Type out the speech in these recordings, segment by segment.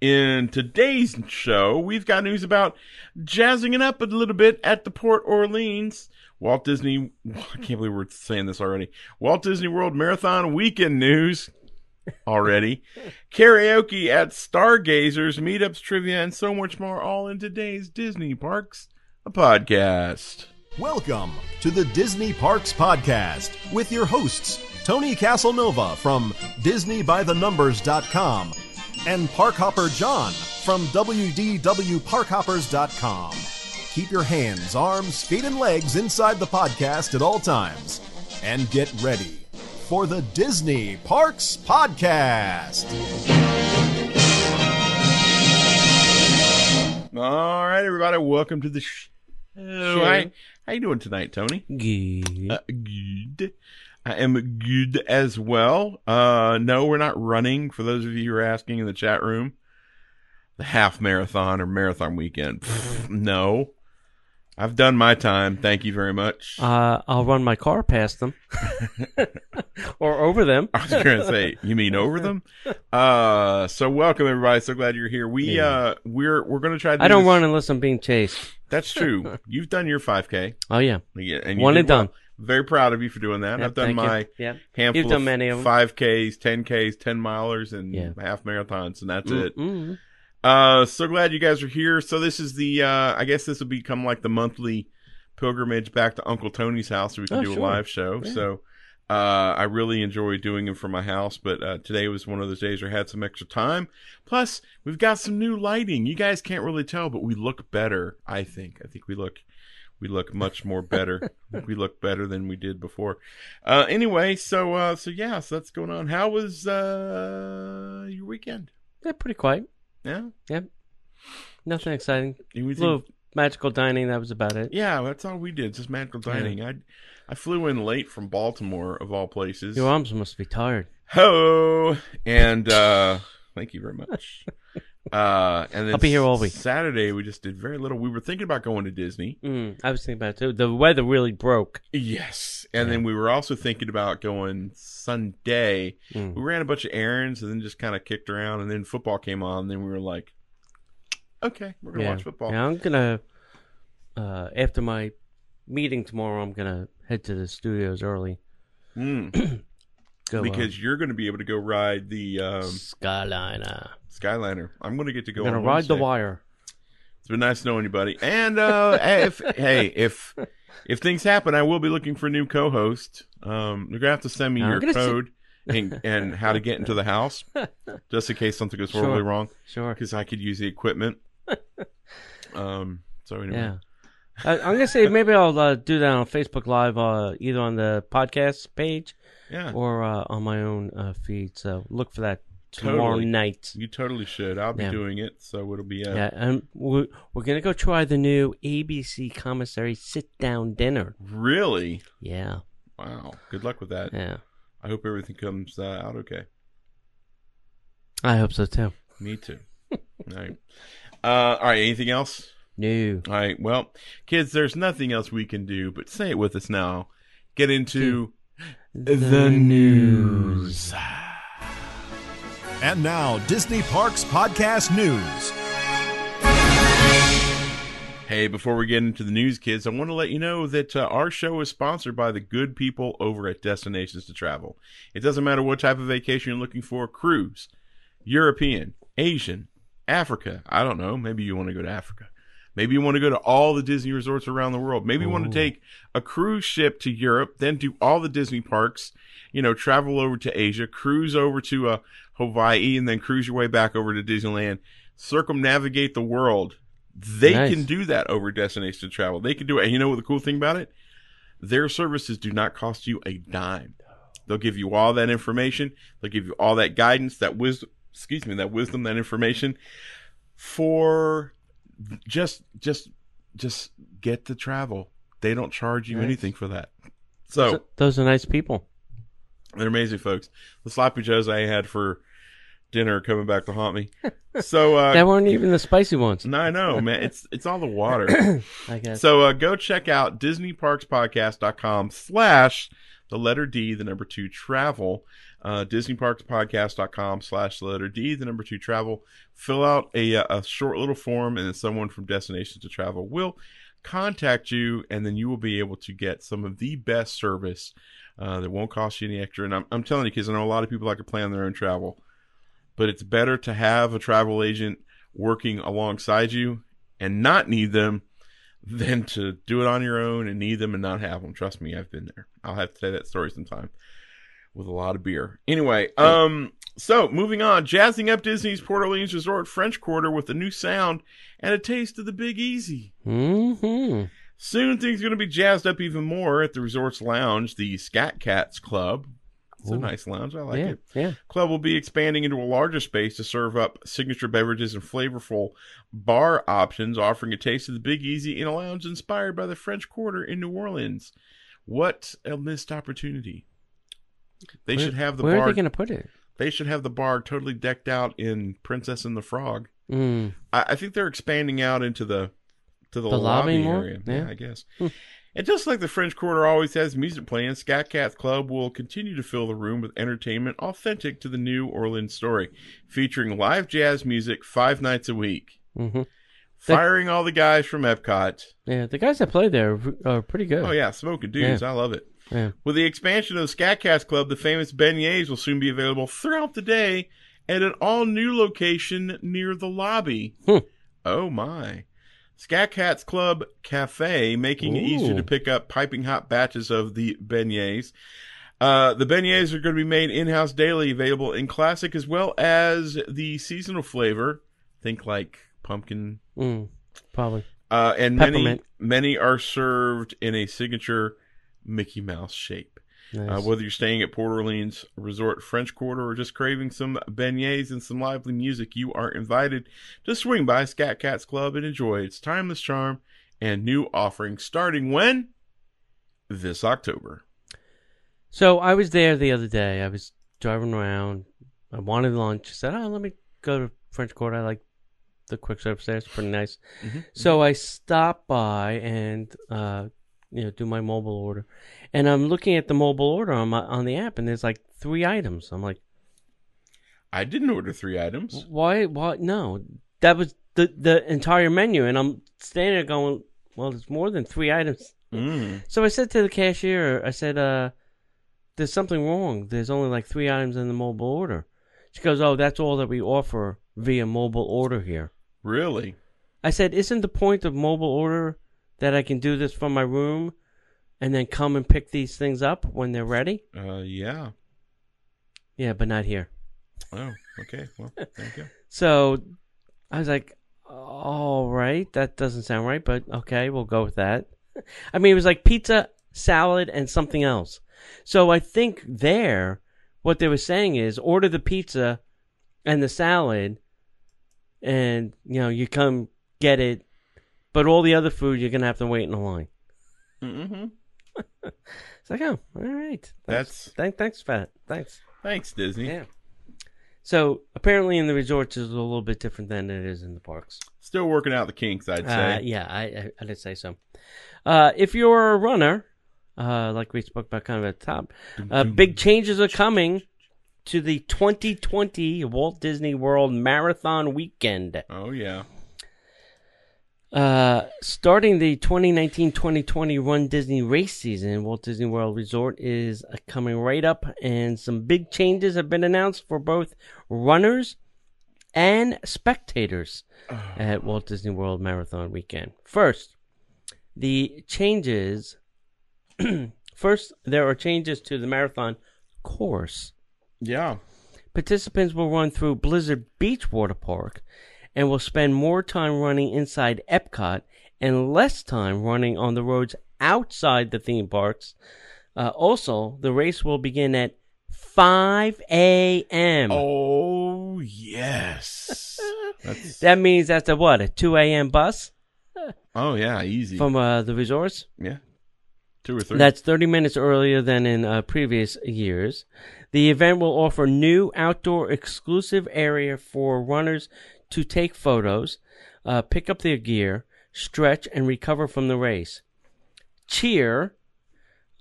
In today's show, we've got news about jazzing it up a little bit at the Port Orleans Walt Disney. I can't believe we're saying this already. Walt Disney World Marathon weekend news already. Karaoke at Stargazers, meetups, trivia, and so much more, all in today's Disney Parks, a podcast. Welcome to the Disney Parks Podcast with your hosts, Tony Casanova from DisneyByTheNumbers.com and Parkhopper John from WDWParkhoppers.com. Keep your hands, arms, feet, and legs inside the podcast at all times. And get ready for the Disney Parks Podcast. All right, everybody, welcome to the show. Hi, how you doing tonight, Tony? Good. Uh, good. I am good as well. Uh, no, we're not running. For those of you who are asking in the chat room, the half marathon or marathon weekend. Pfft, no, I've done my time. Thank you very much. Uh, I'll run my car past them or over them. I was going to say, you mean over them? Uh, so welcome everybody. So glad you're here. We, Yeah. uh, we're, we're going to try to I do don't this- run unless I'm being chased. That's true. You've done your 5K. Oh yeah, Yeah, and you One and done. Very proud of you for doing that. I've done my Yeah. handful You've done of many of 'em. 5Ks, 10Ks, 10 milers, and Yeah. half marathons, and that's it. Mm-mm. Uh, so glad you guys are here. So this is the, uh, I guess this will become like the monthly pilgrimage back to Uncle Tony's house so we can Oh, do a live show. Yeah. So, uh, I really enjoy doing them from my house, but, uh, today was one of those days where I had some extra time. Plus, we've got some new lighting. You guys can't really tell, but we look better, I think. I think we look, we look much more better. We look better than we did before. Uh, anyway, so, uh, so yeah, so that's going on. How was, uh, your weekend? Yeah, pretty quiet. Yeah? Nothing exciting. A little magical dining. That was about it. Yeah, that's all we did. Just magical dining. I I flew in late from Baltimore of all places. Your arms must be tired. Ho and uh thank you very much. Uh and then I'll be here all week. Saturday we just did very little. We were thinking about going to Disney. Mm, I was thinking about it too. The weather really broke. Yes. And Yeah. then we were also thinking about going Sunday. Mm. We ran a bunch of errands and then just kind of kicked around and then football came on and then we were like okay, we're going to Yeah. watch football. Yeah, I'm gonna. Uh, after my meeting tomorrow, I'm gonna head to the studios early. Mm, Go because you're going to be able to go ride the um, Skyliner. Skyliner. I'm going to get to go I'm gonna on ride the wire. It's been nice knowing you, buddy. And uh, if hey, if if things happen, I will be looking for a new co-host. Um, you're gonna have to send me I'm your gonna see- code and and how to get into the house, just in case something goes Sure. horribly wrong, Sure. because I could use the equipment. Um. So anyway, Yeah. I, I'm gonna say maybe I'll uh, do that on Facebook Live, uh, either on the podcast page yeah, or uh, on my own uh, feed. So look for that tomorrow Totally. night. you totally should. I'll be Yeah. doing it, so it'll be. Uh, Yeah, and we're, we're gonna go try the new ABC commissary sit down dinner. Really? Yeah, Wow. Good luck with that. yeah. I hope everything comes uh, out okay. I hope so too. Me too. all right. Uh, all right. Anything else? No. All right. Well, kids, there's nothing else we can do but say it with us now. Get into the news. And now, Disney Parks Podcast News. Hey, before we get into the news, kids, I want to let you know that uh, our show is sponsored by the good people over at Destinations to Travel. It doesn't matter what type of vacation you're looking for cruise, European, Asian, Africa. I don't know. Maybe you want to go to Africa. Maybe you want to go to all the Disney resorts around the world. Maybe you want to take a cruise ship to Europe, then do all the Disney parks, you know, travel over to Asia, cruise over to uh, Hawaii, and then cruise your way back over to Disneyland, circumnavigate the world. They Nice. can do that over Destination Travel. They can do it. And you know what the cool thing about it? Their services do not cost you a dime. They'll give you all that information. They'll give you all that guidance, that wisdom, excuse me, that wisdom, that information for just, just, just get the travel. They don't charge you Nice. anything for that. So So- those are nice people. they're amazing folks. The sloppy joes I had for dinner coming back to haunt me. So, uh, That weren't even the spicy ones. no, I know, man. It's, it's all the water. I guess. So uh, go check out DisneyParksPodcast.com slash the letter D, the number two travel. Uh, DisneyParksPodcast.com slash letter D, the number two travel. Fill out a, a short little form, and then someone from Destination to Travel will contact you, and then you will be able to get some of the best service uh, that won't cost you any extra. And I'm, I'm telling you, because I know a lot of people like to plan their own travel, but it's better to have a travel agent working alongside you and not need them than to do it on your own and need them and not have them. Trust me, I've been there. I'll have to tell that story sometime with a lot of beer. Anyway, um, so moving on, jazzing up Disney's Port Orleans Resort French Quarter with a new sound and a taste of the Big Easy. hmm Soon things are going to be jazzed up even more at the resort's lounge, the Scat Cats Club. It's a nice lounge. I like yeah, it. yeah. Club will be expanding into a larger space to serve up signature beverages and flavorful bar options, offering a taste of the Big Easy in a lounge inspired by the French Quarter in New Orleans. What a missed opportunity! They Where- should have the Where bar. are they going to put it? They should have the bar totally decked out in Princess and the Frog. Mm. I, I think they're expanding out into the to the, The lobby lobby, area. Yeah. I guess. Hmm. And just like the French Quarter always has music playing, Scat Cat Club will continue to fill the room with entertainment authentic to the New Orleans story, featuring live jazz music five nights a week, hmm firing all the guys from Epcot. Yeah, the guys that play there are, are pretty good. Oh yeah, smoking dudes, I love it. Yeah. With the expansion of the Scat Cats Club, the famous beignets will soon be available throughout the day at an all new location near the lobby. Hmm. Oh my. Scat Cats Club Cafe, making it easier to pick up piping hot batches of the beignets. Uh, the beignets are going to be made in house daily, available in classic as well as the seasonal flavor. Think like pumpkin Mm, probably. uh, and many many are served in a signature Mickey Mouse shape. Nice. Uh, whether you're staying at Port Orleans Resort French Quarter or just craving some beignets and some lively music, you are invited to swing by Scat Cats Club and enjoy its timeless charm and new offerings starting when? This October. So I was there the other day. I was driving around. I wanted lunch. I said, "Oh, let me go to French Quarter. I like the quick service there. It's pretty nice." Mhm. So I stopped by and uh, you know do my mobile order, and I'm looking at the mobile order on my on the app, and there's like three items. I'm like, I didn't order three items. "Why? Why? No, that was the the entire menu." And I'm standing there going, "Well, there's more than three items." Mm. So I said to the cashier, I said, uh, there's something wrong. There's only like three items in the mobile order. She goes, oh, that's all that we offer via mobile order here. Really? I said, isn't the point of mobile order that I can do this from my room and then come and pick these things up when they're ready? Uh, yeah. Yeah, but not here. Oh, okay. Well, thank you. So I was like, all right, that doesn't sound right, but okay, we'll go with that. I mean, it was like pizza, salad, and something else. So I think there, what they were saying is order the pizza and the salad, and, you know, you come get it, but all the other food, you're going to have to wait in a line. Mm-hmm. It's like, oh, all right. That's- Thank, thanks for that. Thanks. Thanks, Disney. Yeah. So apparently in the resorts is a little bit different than it is in the parks. Still working out the kinks, I'd Uh, say. yeah, I, I did say so. Uh, if you're a runner, uh, like we spoke about kind of at the top, uh, big changes are coming to the 2020 Walt Disney World Marathon Weekend. Oh, yeah. Uh, starting the 2019-2020 Run Disney race season, Walt Disney World Resort is uh, coming right up, and some big changes have been announced for both runners and spectators at Walt Disney World Marathon Weekend. First, the changes. First, there are changes to the marathon course. Yeah. Participants will run through Blizzard Beach Water Park and will spend more time running inside Epcot and less time running on the roads outside the theme parks. Uh, also, the race will begin at 5 a.m. Oh, yes. That means that's a what? A 2 a.m. bus oh, yeah. Easy. from uh, the resorts? yeah. Two or three. That's 30 minutes earlier than in uh, previous years. The event will offer new outdoor exclusive area for runners to take photos, uh, pick up their gear, stretch, and recover from the race. Cheer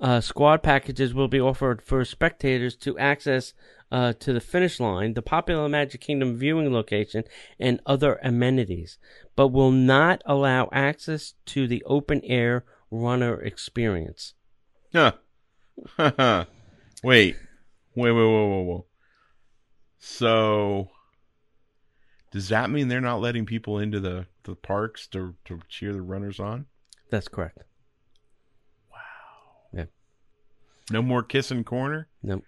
Uh, squad packages will be offered for spectators to access uh, to the finish line, the popular Magic Kingdom viewing location, and other amenities, but will not allow access to the open air runner experience. Huh. wait. Wait, wait, wait, wait, wait. So, does that mean they're not letting people into the, the parks to, to cheer the runners on? That's correct. Wow. Yeah. No more kissing corner? Nope.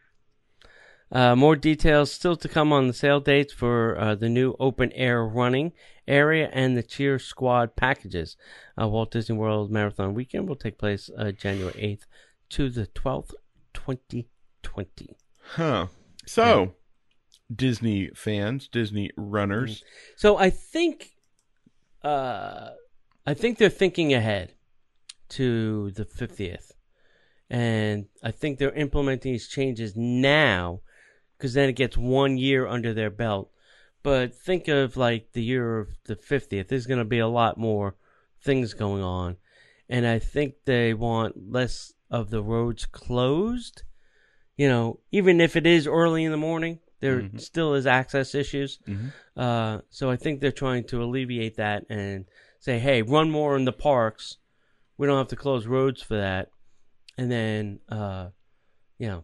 Uh, more details still to come on the sale dates for uh, the new open air running area and the cheer squad packages. Uh, Walt Disney World Marathon Weekend will take place uh, January 8th to the 12th, 2020. Huh. So, Disney fans, Disney runners. So I think, uh, I think they're thinking ahead to the 50th, and I think they're implementing these changes now, because then it gets one year under their belt. But think of like the year of the 50th. There's going to be a lot more things going on, and I think they want less of the roads closed. You know, even if it is early in the morning, there Mhm. still is access issues. Mhm. Uh, so I think they're trying to alleviate that and say, hey, run more in the parks. We don't have to close roads for that. And then, uh, you know,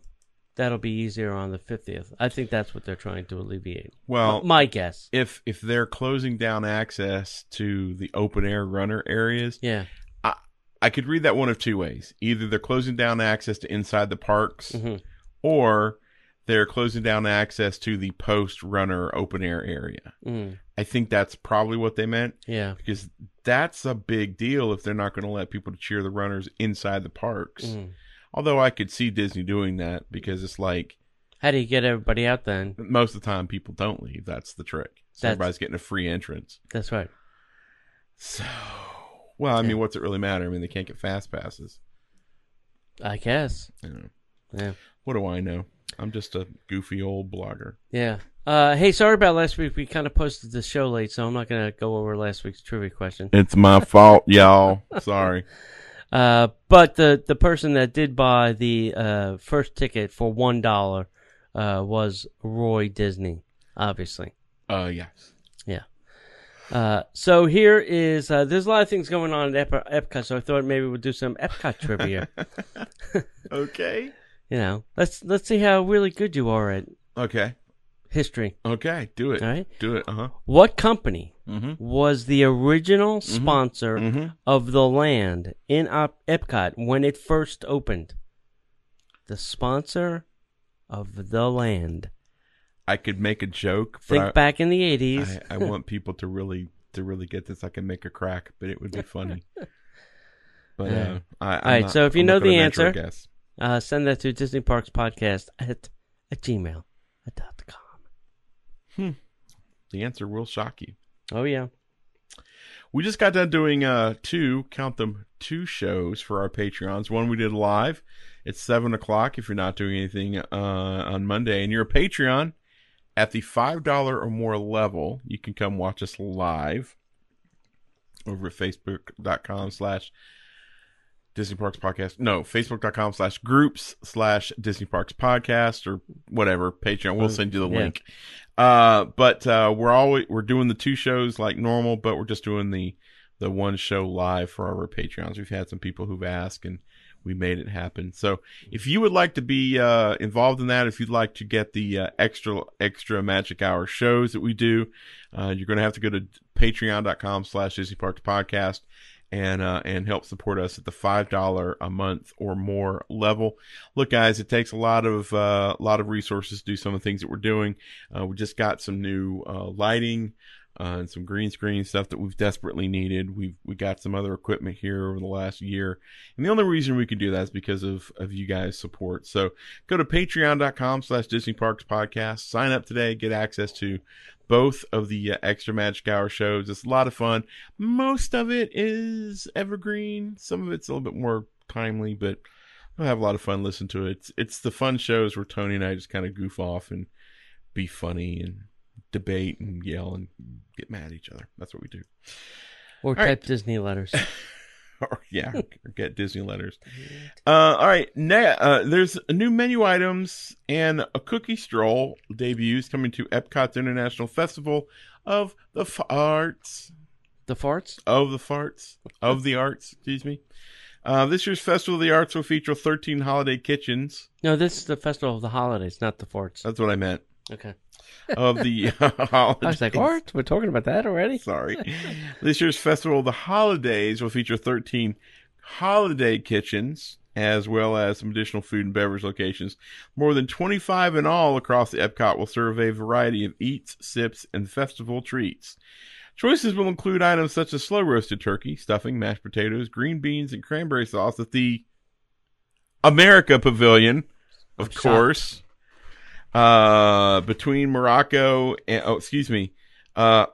that'll be easier on the 50th. I think that's what they're trying to alleviate. Well, My guess. if if they're closing down access to the open air runner areas, Yeah. I I could read that one of two ways. Either they're closing down access to inside the parks, hmm or they're closing down access to the post runner open air area. Mm. I think that's probably what they meant Yeah. because that's a big deal if they're not going to let people to cheer the runners inside the parks. Mm. Although I could see Disney doing that because it's like How do you get everybody out then? most of the time people don't leave. That's the trick. So That's- everybody's getting a free entrance. That's right. So, well, I Yeah. mean, what's it really matter? I mean, they can't get fast passes. I guess. Know. Yeah. What do I know? I'm just a goofy old blogger. Yeah. Uh, hey, sorry about last week. We kind of posted the show late, so I'm not going to go over last week's trivia question. It's my fault, y'all. Sorry. Uh, but the the person that did buy the uh, first ticket for one dollar uh, was Roy Disney, obviously. Uh, yes. Yeah. Uh, so here is uh, there's a lot of things going on at Ep- Epcot, so I thought maybe we'll do some Epcot trivia. Okay. You know, let's let's see how really good you are at Okay. history. Okay. Do it. All right. Do it. Uh huh. What company Mm-hmm. was the original sponsor Mm-hmm. of the land in Op- Epcot when it first opened? The sponsor of the land. I could make a joke, but Think I, back in the 80s. I, I want people to really to really get this. I can make a crack, but it would be funny. But uh, I, I'm right, not- so if you I'm know gonna the venture a answer- guess. Uh, send that to Disney Parks Podcast at, at gmail dot com. the answer will shock you. Oh, yeah. We just got done doing uh two, count them, two shows for our Patreons. One we did live. at seven o'clock if you're not doing anything uh on Monday and you're a Patreon at the five dollar or more level, you can come watch us live over at facebook.com slash Disney Parks Podcast. No, facebook.com slash groups slash Disney Parks Podcast or whatever. Patreon. We'll send you the Yeah. link. Uh, but uh, we're always we're doing the two shows like normal, but we're just doing the the one show live for our Patreons. We've had some people who've asked and we made it happen. So if you would like to be uh, involved in that, if you'd like to get the uh, extra extra Magic Hour shows that we do, uh, you're going to have to go to patreon.com slash Disney Parks Podcast and uh, and help support us at the five dollar a month or more level. Look, guys, it takes a lot of uh, a lot of resources to do some of the things that we're doing. Uh, we just got some new uh, lighting uh, and some green screen stuff that we've desperately needed. We've we got some other equipment here over the last year, and the only reason we can do that is because of of you guys' support. So go to Patreon.com/slash Disney Parks Podcast. Sign up today, get access to both of the uh, extra Magic Hour shows. It's a lot of fun. Most of it is evergreen. Some of it's a little bit more timely, but I have a lot of fun listening to it. It's, it's the fun shows where Tony and I just kind of goof off and be funny and debate and yell and get mad at each other. That's what we do. Or right. type Disney letters. or, yeah, or get Disney letters. Uh, all right, now uh, there's new menu items and a cookie stroll debuts coming to Epcot's International Festival of the Farts. The farts? Of the farts of the arts. Excuse me. Uh, this year's Festival of the Arts will feature 13 holiday kitchens. No, this is the festival of the holidays, not the farts. That's what I meant. Okay. Of the holidays. I was like, what? We're talking about that already? Sorry. this year's Festival of the Holidays will feature 13 holiday kitchens, as well as some additional food and beverage locations. More than 25 in all across the Epcot will serve a variety of eats, sips, and festival treats. Choices will include items such as slow roasted turkey, stuffing, mashed potatoes, green beans, and cranberry sauce at the America Pavilion, of I'm shocked. Uh, between Morocco and oh, excuse me, uh,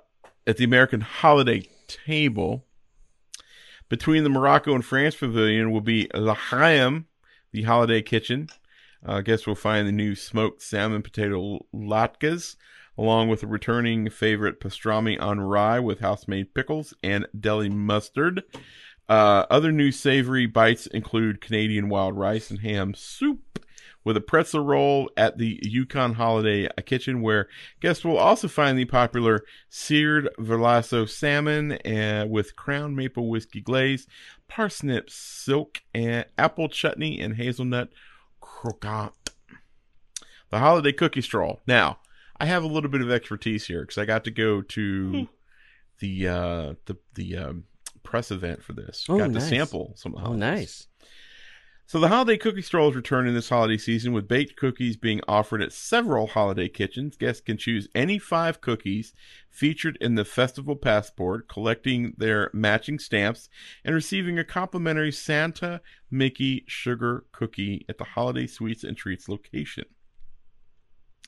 at the American Holiday Table. Between the Morocco and France Pavilion will be L'Chaim, the holiday kitchen. Uh, I guess we'll find the new smoked salmon potato latkes, along with a returning favorite pastrami on rye with house-made pickles and deli mustard. Uh, other new savory bites include Canadian wild rice and ham soup with a pretzel roll at the Yukon Holiday Kitchen, where guests will also find the popular seared Verlasso salmon uh, with crown maple whiskey glaze, parsnip silk, and apple chutney, and hazelnut croquant. The holiday cookie stroll. Now, I have a little bit of expertise here because I got to go to the uh, the the um, press event for this. Oh, got to nice. sample some. Oh, nice. So the holiday cookie stroll is returning this holiday season with baked cookies being offered at several holiday kitchens. Guests can choose any five cookies featured in the festival passport, collecting their matching stamps and receiving a complimentary Santa Mickey sugar cookie at the holiday sweets and treats location.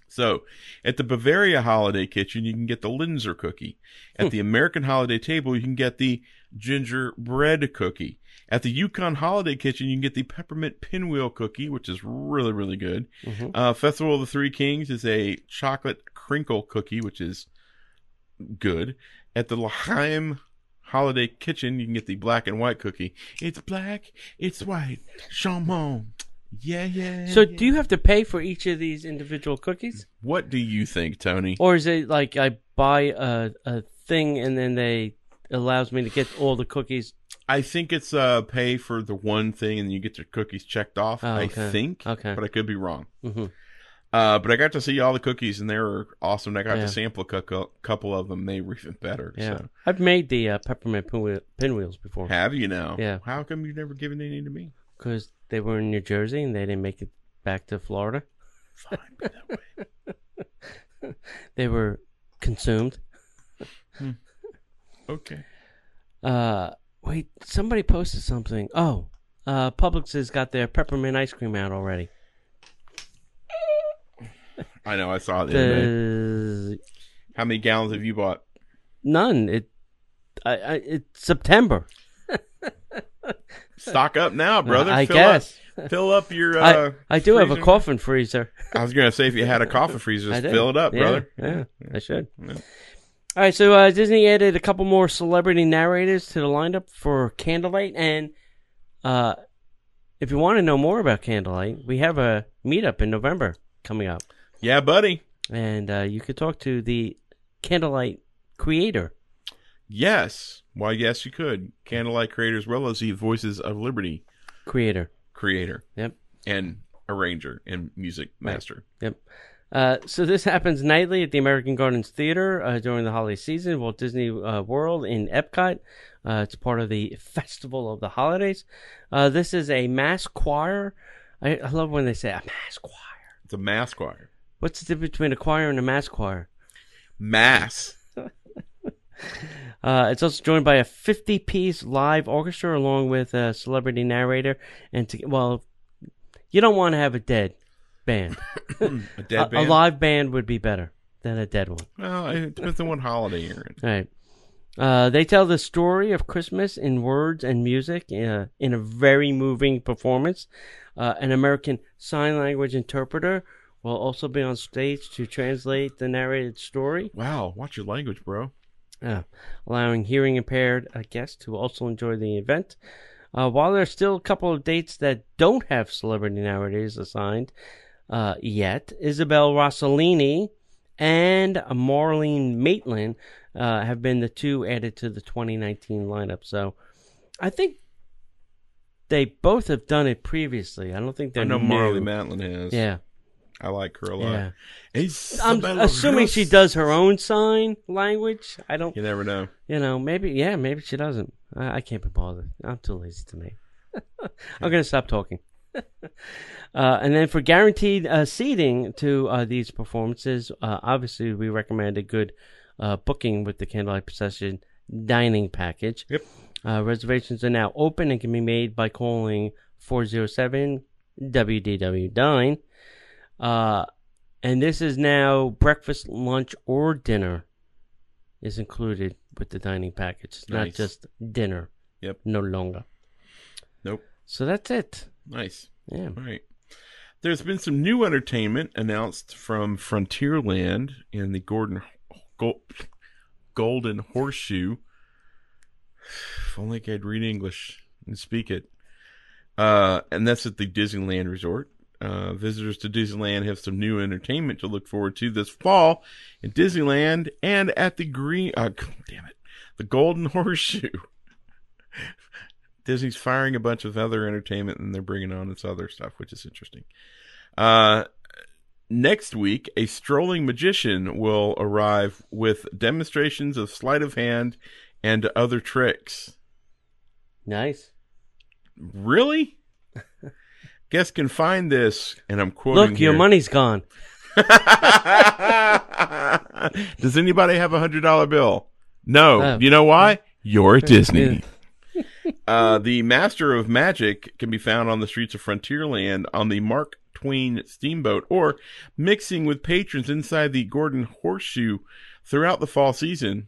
So, at the Bavaria Holiday Kitchen, you can get the Linzer cookie. At hmm. the American Holiday Table, you can get the gingerbread cookie. At the Yukon Holiday Kitchen, you can get the peppermint pinwheel cookie, which is really, really good. Mhm. Uh, Festival of the Three Kings is a chocolate crinkle cookie, which is good. At the L'Chaim Holiday Kitchen, you can get the black and white cookie. It's black, it's white, chambon. Yeah, yeah. So, yeah. do you have to pay for each of these individual cookies? What do you think, Tony? Or is it like I buy a, a thing and then they allows me to get all the cookies? I think it's uh pay for the one thing and you get your cookies checked off. Oh, I think, Okay. but I could be wrong. hmm Uh, but I got to see all the cookies and they were awesome. I got Yeah. to sample a couple of them. They were even better. Yeah. So. I've made the uh, peppermint pinwheel, pinwheels before Have you now? Yeah. How come you've never given any to me? because they were in New Jersey and they didn't make it back to Florida. Fine, be that way. They were consumed. Okay. Uh, wait, somebody posted something. Oh, uh, Publix has got their peppermint ice cream out already. I know. I saw it the other day. How many gallons have you bought? none. It, I, I, it's September. Stock up now, brother. I fill guess. Up, fill up your. Uh, I, I do have a freezer. coffin freezer. I was gonna say if you had a coffee freezer, just fill it up, Yeah, brother. Yeah, I should. Yeah. All right, so uh, Disney added a couple more celebrity narrators to the lineup for Candlelight, and uh, if you want to know more about Candlelight, we have a meetup in November coming up, Yeah, buddy. and uh, you could talk to the Candlelight creator. Yes. Why, yes, you could. Candlelight creator as well as the Voices of Liberty Creator. creator Yep. and arranger and music master. Yep. Uh, so this happens nightly at the American Gardens Theater uh, during the holiday season, Walt Disney uh, World in Epcot. Uh, it's part of the Festival of the Holidays. Uh, this is a mass choir. I, I love when they say a mass choir. It's a mass choir. What's the difference between a choir and a mass choir? Mass. Uh, it's also joined by a 50 piece live orchestra along with a celebrity narrator. And to, well, you don't want to have it dead band. A dead a, a live band would be better than a dead one. Well, it depends on what holiday you're in. All right. Uh, they tell the story of Christmas in words and music uh, in a very moving performance. Uh, an American Sign Language interpreter will also be on stage to translate the narrated story, Wow, watch your language, bro. uh, allowing hearing impaired uh, guests to also enjoy the event. Uh, while are still a couple of dates that don't have celebrity narrators assigned uh, yet, Isabel Rossellini and Marlee Matlin uh, have been the two added to the 2019 lineup. So I think they both have done it previously. I don't think they're I know new. Marlee Matlin has. Yeah, I like her a lot. yeah. I'm assuming she does her own sign language. I don't, You never know. you know, maybe, yeah, maybe she doesn't. I, I can't be bothered. I'm too lazy to make. I'm going to stop talking. uh, and then for guaranteed uh, seating to uh, these performances, uh, obviously we recommend a good uh, booking with the Candlelight Procession dining package. Yep. Uh, reservations are now open and can be made by calling 407 WDW Dine. Uh, and this is now breakfast, lunch, or dinner is included with the dining package. It's not just dinner. Yep. No longer. Nope. So that's it. Nice. Yeah. All right. There's been some new entertainment announced from Frontierland in the Gordon Gol- Golden Horseshoe. If only I could read English and speak it. Uh, and that's at the Disneyland Resort. Uh, visitors to Disneyland have some new entertainment to look forward to this fall in Disneyland and at the Green. Uh, damn it, the Golden Horseshoe. Disney's firing a bunch of other entertainment and they're bringing on this other stuff, which is interesting. Uh, next week, a strolling magician will arrive with demonstrations of sleight of hand and other tricks. Nice. Really? Guests can find this, and I'm quoting. Look, your here. money's gone. Does anybody have a hundred dollar bill? No. No. You know why? You're at Disney. Uh, the Master of Magic can be found on the streets of Frontierland on the Mark Twain steamboat, or mixing with patrons inside the Gordon Horseshoe throughout the fall season,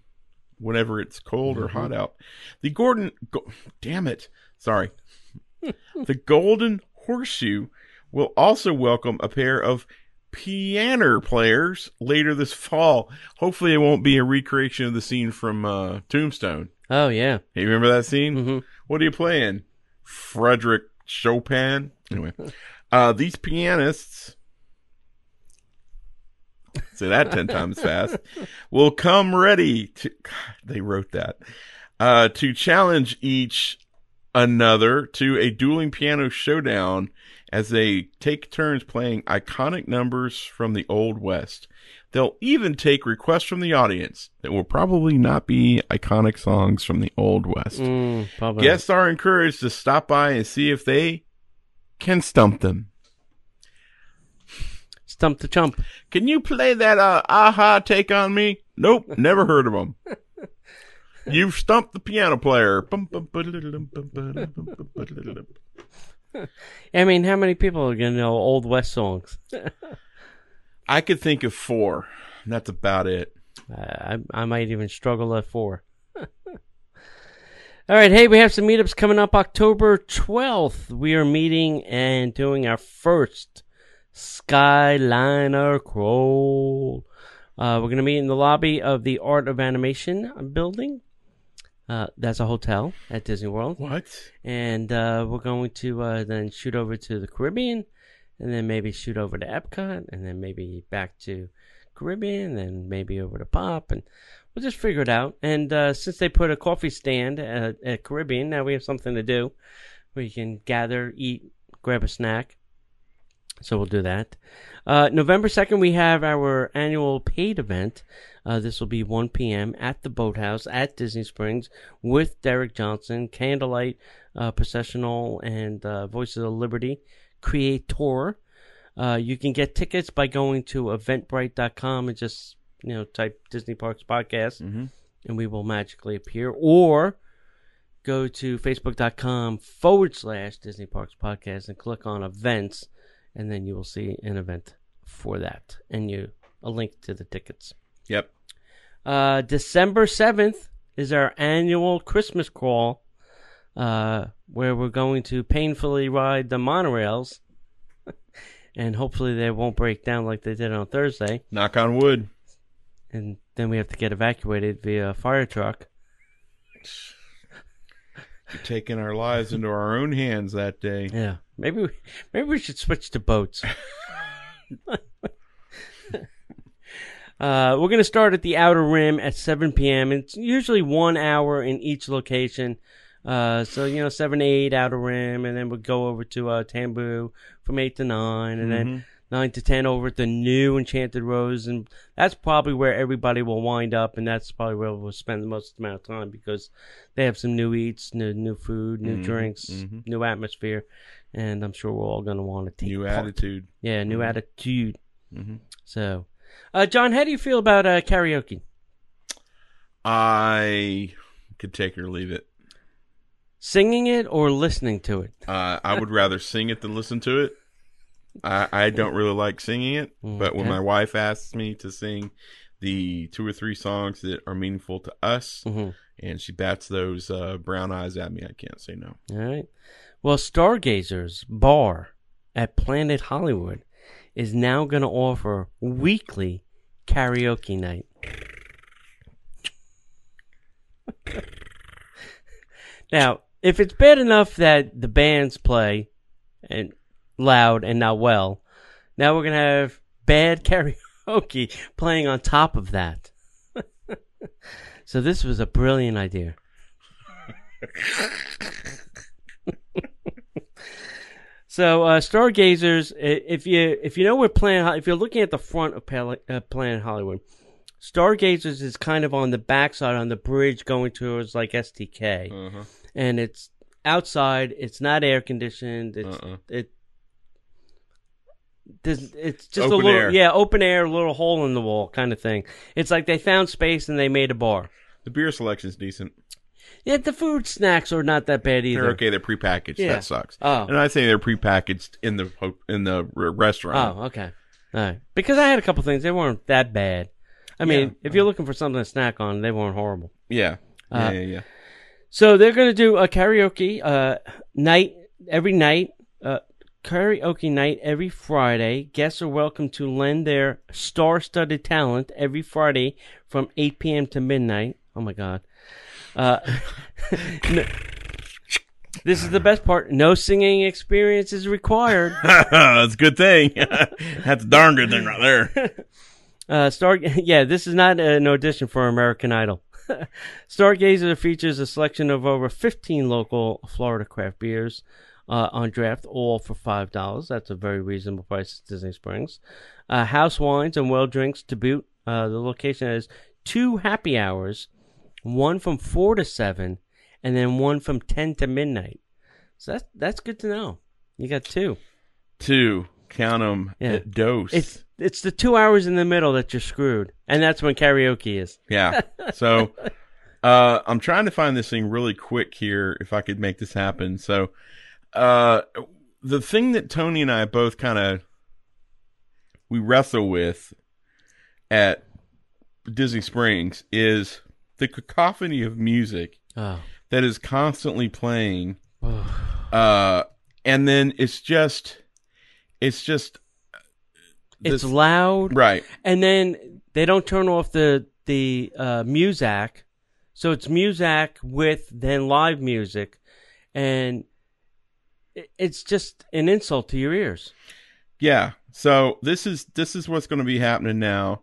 whenever it's cold or hot out. The Gordon, go, damn it, sorry. the Golden Horseshoe will also welcome a pair of piano players later this fall. Hopefully, it won't be a recreation of the scene from uh, Tombstone. Oh, yeah. Hey, you remember that scene? hmm What are you playing? Frederick Chopin. Anyway, uh, these pianists. Say that ten times fast. Will come ready to. God, they wrote that uh, to challenge each another to a dueling piano showdown as they take turns playing iconic numbers from the Old West. They'll even take requests from the audience that will probably not be iconic songs from the Old West. Mm. Guests are encouraged to stop by and see if they can stump them. Stump the chump. Can you play that uh, aha take on me? Nope, never heard of them. You've stumped the piano player. I mean, how many people are going to know Old West songs? I could think of four. That's about it. I, I might even struggle at four. All right, hey, we have some meetups coming up October 12th. We are meeting and doing our first Skyliner crawl. Uh, we're going to meet in the lobby of the Art of Animation building. Uh, that's a hotel at Disney World. What? And uh, we're going to uh, then shoot over to the Caribbean, and then maybe shoot over to Epcot, and then maybe back to Caribbean, and then maybe over to Pop, and we'll just figure it out. And uh, since they put a coffee stand at, at Caribbean, now we have something to do We can gather, eat, grab a snack. So we'll do that. Uh, November 2nd, we have our annual paid event. Uh, this will be 1 p.m. at the Boathouse at Disney Springs with Derric Johnson, Candlelight uh, Processional, and uh, Voices of Liberty Creator. Uh, you can get tickets by going to eventbrite.com and just you know type Disney Parks Podcast, Mhm. and we will magically appear. Or go to facebook.com forward slash Disney Parks Podcast and click on events, and then you will see an event for that, and you a link to the tickets. Yep. Uh, December 7th is our annual Christmas crawl, uh, where we're going to painfully ride the monorails. and hopefully they won't break down like they did on Thursday. Knock on wood. And then we have to get evacuated via fire truck. taking our lives into our own hands that day. Yeah, maybe we, maybe we should switch to boats. uh, we're gonna start at the outer rim at 7 p.m. It's usually one hour in each location. Uh, so you know, seven to eight outer rim, and then we'll go over to uh, Tambu from eight to nine, and then nine to ten over at the new Enchanted Rose, and that's probably where everybody will wind up, and that's probably where we'll spend the most amount of time because they have some new eats, new new food, new Mhm, drinks, mhm. new atmosphere, and I'm sure we're all gonna want to take New part. attitude. Yeah, new Mhm. attitude. Mhm. So, uh, John, how do you feel about uh, karaoke? I could take or leave it. Singing it or listening to it? Uh, I would rather sing it than listen to it. I, I don't really like singing it, but when my wife asks me to sing the two or three songs that are meaningful to us, hmm and she bats those uh, brown eyes at me, I can't say no. All right. Well, Stargazers Bar at Planet Hollywood is now going to offer weekly karaoke night. now, if it's bad enough that the bands play and loud and not well, now we're to have bad karaoke playing on top of that. so this was a brilliant idea. So, uh, Stargazers, if you if you know where Planet, Ho- if you're looking at the front of uh, Planet Hollywood, Stargazers is kind of on the backside on the bridge going towards like STK, Uh-huh. and it's outside. It's not air conditioned. It's Uh-uh. it. It's just Open a little air. yeah open air little hole in the wall kind of thing it's like they found space and they made a bar The beer selection's decent. Yeah the food snacks are not that bad either They're okay. They're prepackaged. Yeah. That sucks. oh And I say they're prepackaged in the in the restaurant. Oh, okay. All right. Because I had a couple things. They weren't that bad. I mean, Yeah. if you're looking for something to snack on, they weren't horrible. Yeah. Yeah, Uh, yeah, yeah. So they're going to do a karaoke uh, night every night. Uh, karaoke night every Friday. Guests are welcome to lend their star-studded talent every Friday from 8 p.m. to midnight. Oh my God. Uh, no- this is the best part. No singing experience is required. That's a good thing. That's a darn good thing right there. Uh, Star, yeah, this is not an audition for American Idol. Stargazer features a selection of over 15 local Florida craft beers uh, on draft, all for five dollars. That's a very reasonable price at Disney Springs. Uh, house wines and well drinks to boot. Uh, the location has two happy hours, one from four to seven, and then one from ten to midnight. So that's that's good to know. You got two. Two. Count them. Yeah. Dose. It's it's the two hours in the middle that you're screwed, and that's when karaoke is. Yeah. So uh I'm trying to find this thing really quick here if I could make this happen. So uh the thing that Tony and I both kind of we wrestle with at Disney Springs is the cacophony of music Oh. that is constantly playing uh and then it's just it's just It's loud, right and then they don't turn off the the uh, music, so it's music with then live music, and it's just an insult to your ears. Yeah. So this is this is what's going to be happening now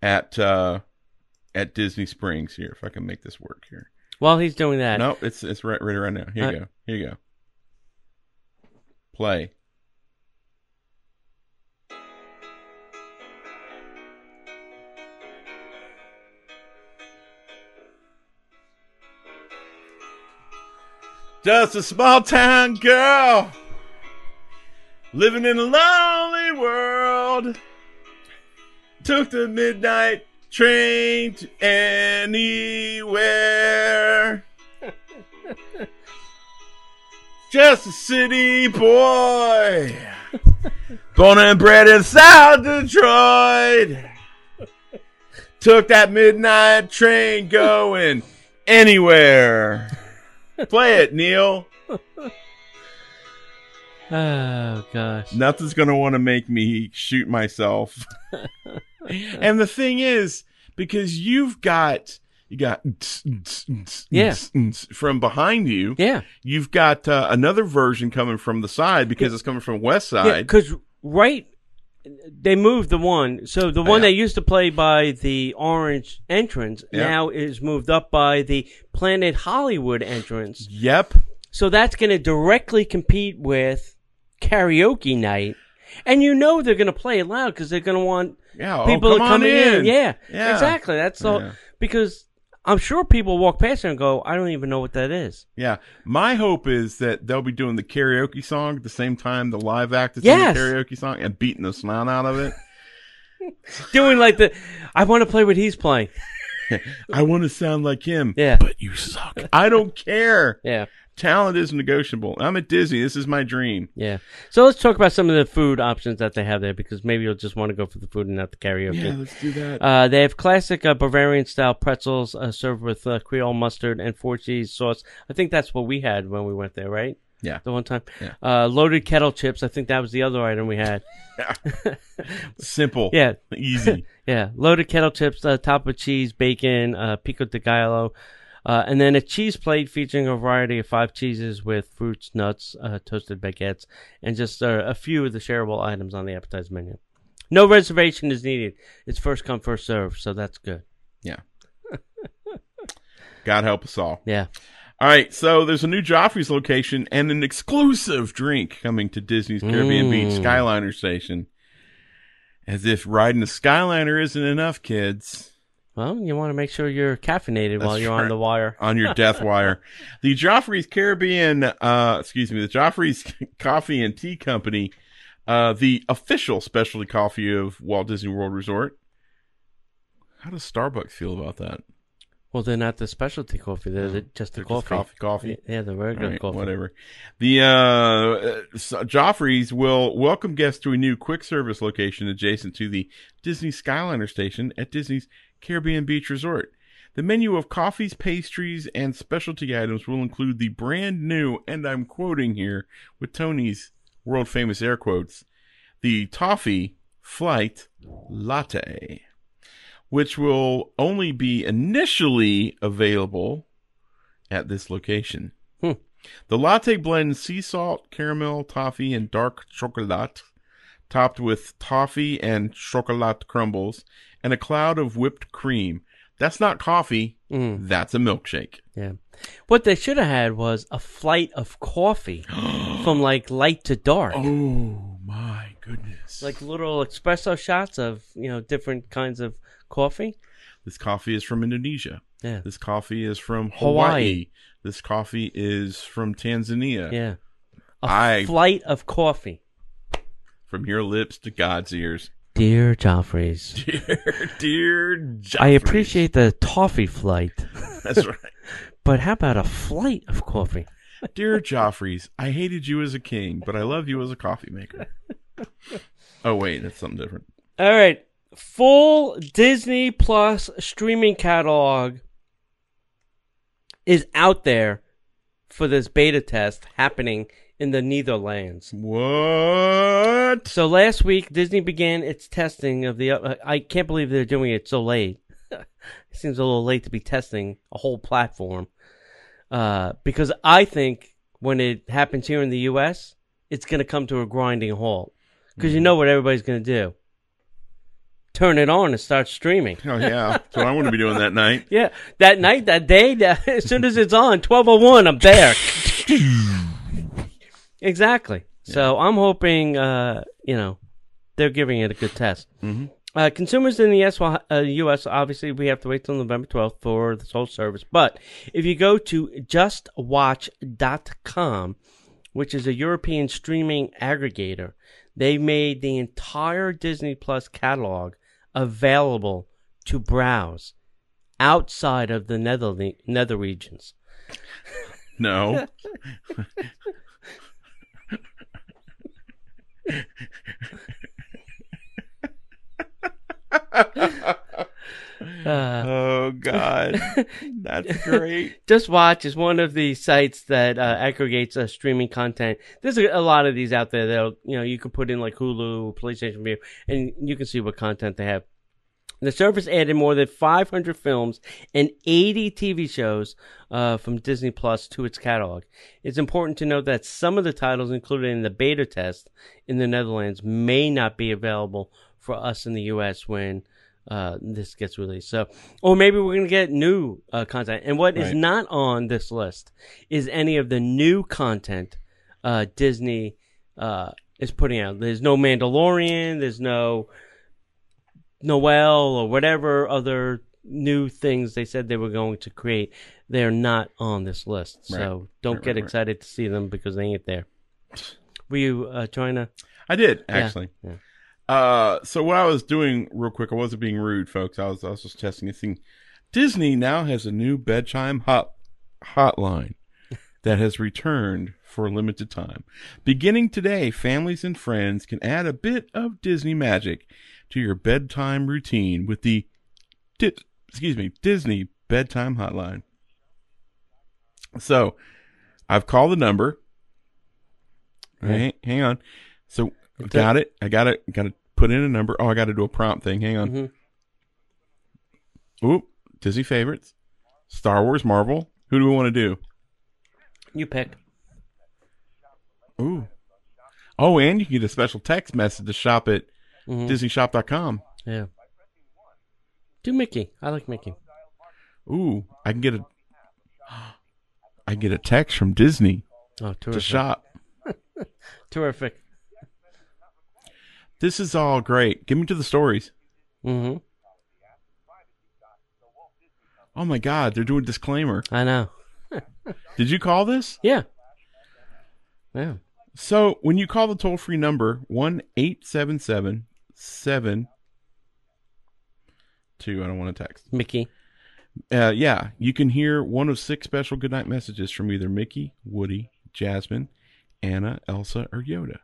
at uh at Disney Springs here. If I can make this work here. While he's doing that, No, it's it's right right right now. Here you Uh, go. Here you go. Play. Just a small town girl living in a lonely world. Took the midnight train to anywhere. Just a city boy, born and bred in South Detroit. Took that midnight train going anywhere. Play it, Neil. oh gosh, Nothing's gonna want to make me shoot myself. and the thing is, because you've got You got Yeah. from behind you. Yeah. You've got uh, another version coming from the side because it's coming from west Yeah, side. because right, they moved the one. So the one Yeah. that used to play by the orange entrance Yeah. now is moved up by the Planet Hollywood entrance. Yep. So that's going to directly compete with karaoke night. And you know they're going to play it loud because they're going to want Yeah. oh, people to come come on in. Yeah, Yeah. exactly. That's all. Yeah. Because I'm sure people walk past there and go, I don't even know what that is. Yeah. My hope is that they'll be doing the karaoke song at the same time the live act is Yes. doing the karaoke song and beating the snout out of it. Doing like the, I want to play what he's playing. I want to sound like him. Yeah. But you suck. I don't care. Yeah. Talent is negotiable. I'm at Disney. This is my dream. Yeah. So let's talk about some of the food options that they have there because maybe you'll just want to go for the food and not the karaoke. Yeah, let's do that. Uh, they have classic uh, Bavarian style pretzels uh, served with uh, Creole mustard and four cheese sauce. I think that's what we had when we went there, right? Yeah. The one time. Yeah. Uh, loaded kettle chips. I think that was the other item we had. Simple. Yeah. Easy. Yeah. Loaded kettle chips, uh, topped with cheese, bacon, uh, pico de gallo. Uh, and then a cheese plate featuring a variety of five cheeses with fruits, nuts, uh, toasted baguettes, and just uh, a few of the shareable items on the appetizer menu. No reservation is needed. It's first come, first serve, so that's good. Yeah. God help us all. Yeah. All right, so there's a new Joffrey's location and an exclusive drink coming to Disney's Caribbean Mm. Beach Skyliner Station. As if riding a Skyliner isn't enough, kids. Well, you want to make sure you're caffeinated while you're right. on the wire. On your death wire. The Joffrey's Caribbean, uh, excuse me, the Joffrey's Coffee and Tea Company, uh, the official specialty coffee of Walt Disney World Resort. How does Starbucks feel about that? Well, they're not the specialty coffee. They're the, just the They're just coffee. coffee, coffee. Yeah, the regular right, coffee. Whatever. The uh, uh, so- Joffrey's will welcome guests to a new quick service location adjacent to the Disney Skyliner station at Disney's Caribbean Beach Resort. The menu of coffees, pastries, and specialty items will include the brand new, and I'm quoting here with Tony's world famous air quotes, the Toffee Flight Latte, which will only be initially available at this location. Hmm. The latte blends sea salt, caramel, toffee, and dark chocolate, topped with toffee and chocolate crumbles, and a cloud of whipped cream. That's not coffee. Mm, That's a milkshake. yeah. What they should have had was a flight of coffee from like light to dark. Oh my goodness! Like little espresso shots of, you know, different kinds of coffee. this coffee is from Indonesia. Yeah. This coffee is from Hawaii. Hawaii. This coffee is from Tanzania. Yeah. A I- flight of coffee. From your lips to God's ears. Dear Joffrey's, Dear, dear Joffrey. I appreciate the toffee flight, That's right. but how about a flight of coffee? Dear Joffreys, I hated you as a king, but I love you as a coffee maker. Oh wait, that's something different. All right. Full Disney Plus streaming catalog is out there for this beta test happening in the Netherlands. What? So last week, Disney began its testing of the. Uh, I can't believe they're doing it so late. it seems a little late to be testing a whole platform. Uh, because I think when it happens here in the U.S., it's going to come to a grinding halt. Because you know what everybody's going to do turn it on and start streaming. Oh yeah, that's what I want to be doing that night. Yeah, that night, that day, that, as soon as it's on, 1201, I'm there. Exactly. So I'm hoping, uh, you know, they're giving it a good test. Mhm. Uh, consumers in the US, uh, U.S., obviously, we have to wait till November 12th for this whole service. But if you go to justwatch.com, which is a European streaming aggregator, they made the entire Disney Plus catalog available to browse outside of the nether, nether regions. No. Uh, Oh God, that's great. Just Watch is one of the sites that uh, aggregates uh, streaming content. There's a, a lot of these out there that you know you can put in like Hulu, PlayStation Vue, and you can see what content they have. The service added more than 500 films and 80 TV shows uh, from Disney Plus to its catalog. It's important to note that some of the titles included in the beta test in the Netherlands may not be available for us in the U.S. when uh, this gets released. So, or maybe we're gonna get new uh, content. And what is Right. not on this list is any of the new content uh, Disney uh, is putting out. There's no Mandalorian. There's no Noelle or whatever other new things they said they were going to create. They're not on this list. So don't Right, get right, right. excited to see them because they ain't there. Were you uh, trying to? I did actually. yeah. Uh, so what I was doing real quick, I wasn't being rude, folks. I was I was just testing a thing. Disney now has a new bedtime hot hotline that has returned for a limited time. Beginning today, families and friends can add a bit of Disney magic to your bedtime routine with the Di- excuse me Disney bedtime hotline. So, I've called the number. Right, hang on. So It's got it. I got it. Got to put in a number. Oh, I got to do a prompt thing. Hang on. Mhm. Oop, Disney favorites, Star Wars, Marvel. Who do we want to do? You pick. Ooh. Oh, and you can get a special text message to shop at Mhm. DisneyShop.com. Yeah. Do Mickey. I like Mickey. Ooh, I can get a. I can get a text from Disney Oh, to terrific. shop. Terrific. This is all great. Give me to the stories. Mm-hmm. Oh my God, they're doing disclaimer. I know. Did you call this? Yeah. Yeah. So when you call the toll free number one eight seven seven seven two, I don't want to text. Mickey. Uh, yeah, you can hear one of six special goodnight messages from either Mickey, Woody, Jasmine, Anna, Elsa, or Yoda.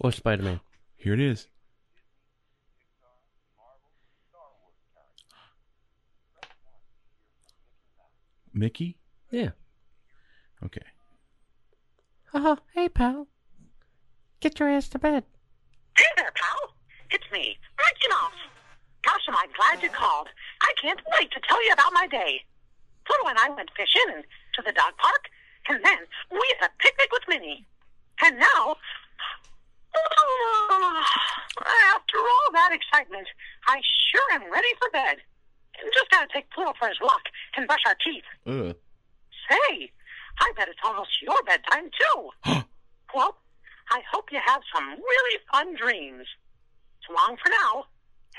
Or Spider Man. Here it is. Mickey? Yeah. Okay. Oh, hey, pal. Get your ass to bed. Hey there, pal. It's me, Reginald. Gosh, am I glad you called. I can't wait to tell you about my day. Pluto and I went fishing and to the dog park, and then we had a picnic with Minnie. And now, after all that excitement, I sure am ready for bed. Just gotta take Pluto for his walk and brush our teeth. Ugh. Say, I bet it's almost your bedtime, too. well, I hope you have some really fun dreams. So long for now,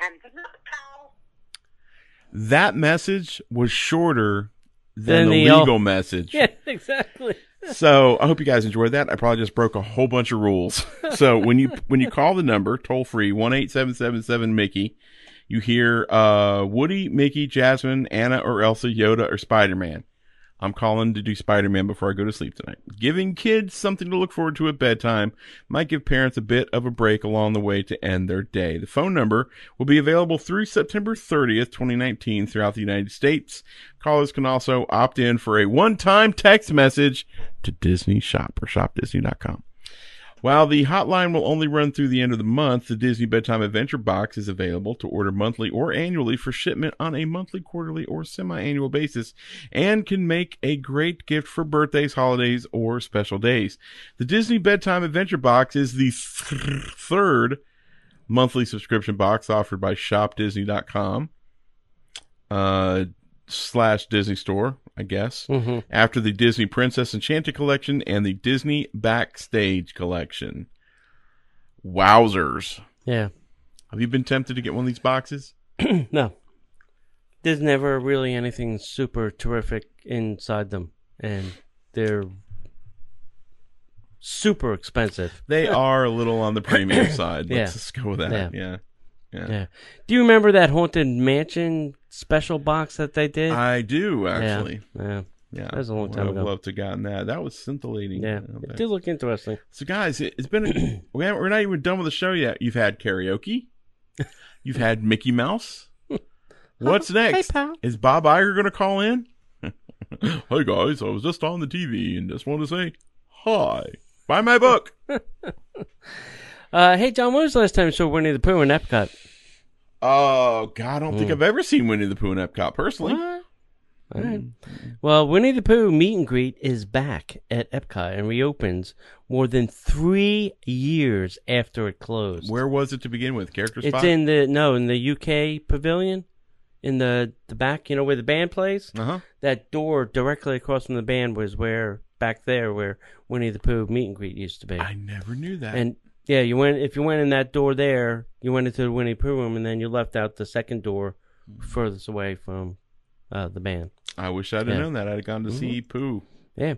and good night, pal. That message was shorter Than than the the, legal message. Yeah, exactly. So I hope you guys enjoyed that. I probably just broke a whole bunch of rules. So when you when you call the number toll free one eight seven seven seven Mickey, you hear uh, Woody, Mickey, Jasmine, Anna, or Elsa, Yoda, or Spider Man. I'm calling to do Spider Man before I go to sleep tonight. Giving kids something to look forward to at bedtime might give parents a bit of a break along the way to end their day. The phone number will be available through September 30th, 2019 throughout the United States. Callers can also opt in for a one-time text message to Disney Shop or shopdisney.com. While the hotline will only run through the end of the month, the Disney Bedtime Adventure Box is available to order monthly or annually for shipment on a monthly, quarterly, or semi-annual basis and can make a great gift for birthdays, holidays, or special days. The Disney Bedtime Adventure Box is the th- third monthly subscription box offered by shopdisney.com uh, slash Disney Store, I guess hmm after the Disney Princess Enchanted Collection and the Disney Backstage Collection. Wowzers. Yeah. Have you been tempted to get one of these boxes? no. There's never really anything super terrific inside them. And they're super expensive. They are a little on the premium side. Let's Yeah. just go with that. Yeah. Yeah. Yeah. Yeah. Do you remember that Haunted Mansion special box that they did? I do, actually. Yeah. Yeah. That was a long time ago. I would ago. love to have gotten that. That was scintillating. Yeah. It did look interesting. So, guys, it, it's been. A, we haven't, we're not even done with the show yet. You've had karaoke. You've had Mickey Mouse. What's next? pal. Is Bob Iger going to call in? hey guys, I was just on the TV and just want to say hi. Buy my book. Uh, hey, John, when was the last time you saw Winnie the Pooh in Epcot? Oh God, I don't think Mm. I've ever seen Winnie the Pooh in Epcot personally. What? All right. Well, Winnie the Pooh meet and greet is back at Epcot and reopens more than three years after it closed. Where was it to begin with? Character it's spot. in the no in the UK pavilion, in the the back. You know where the band plays. Uh huh. That door directly across from the band was where back there where Winnie the Pooh meet and greet used to be. I never knew that. And yeah, you went if you went in that door there, you went into the Winnie the Pooh room, and then you left out the second door furthest away from uh, the band. I wish I'd have Yeah. known that. I'd have gone to see Pooh. Yeah.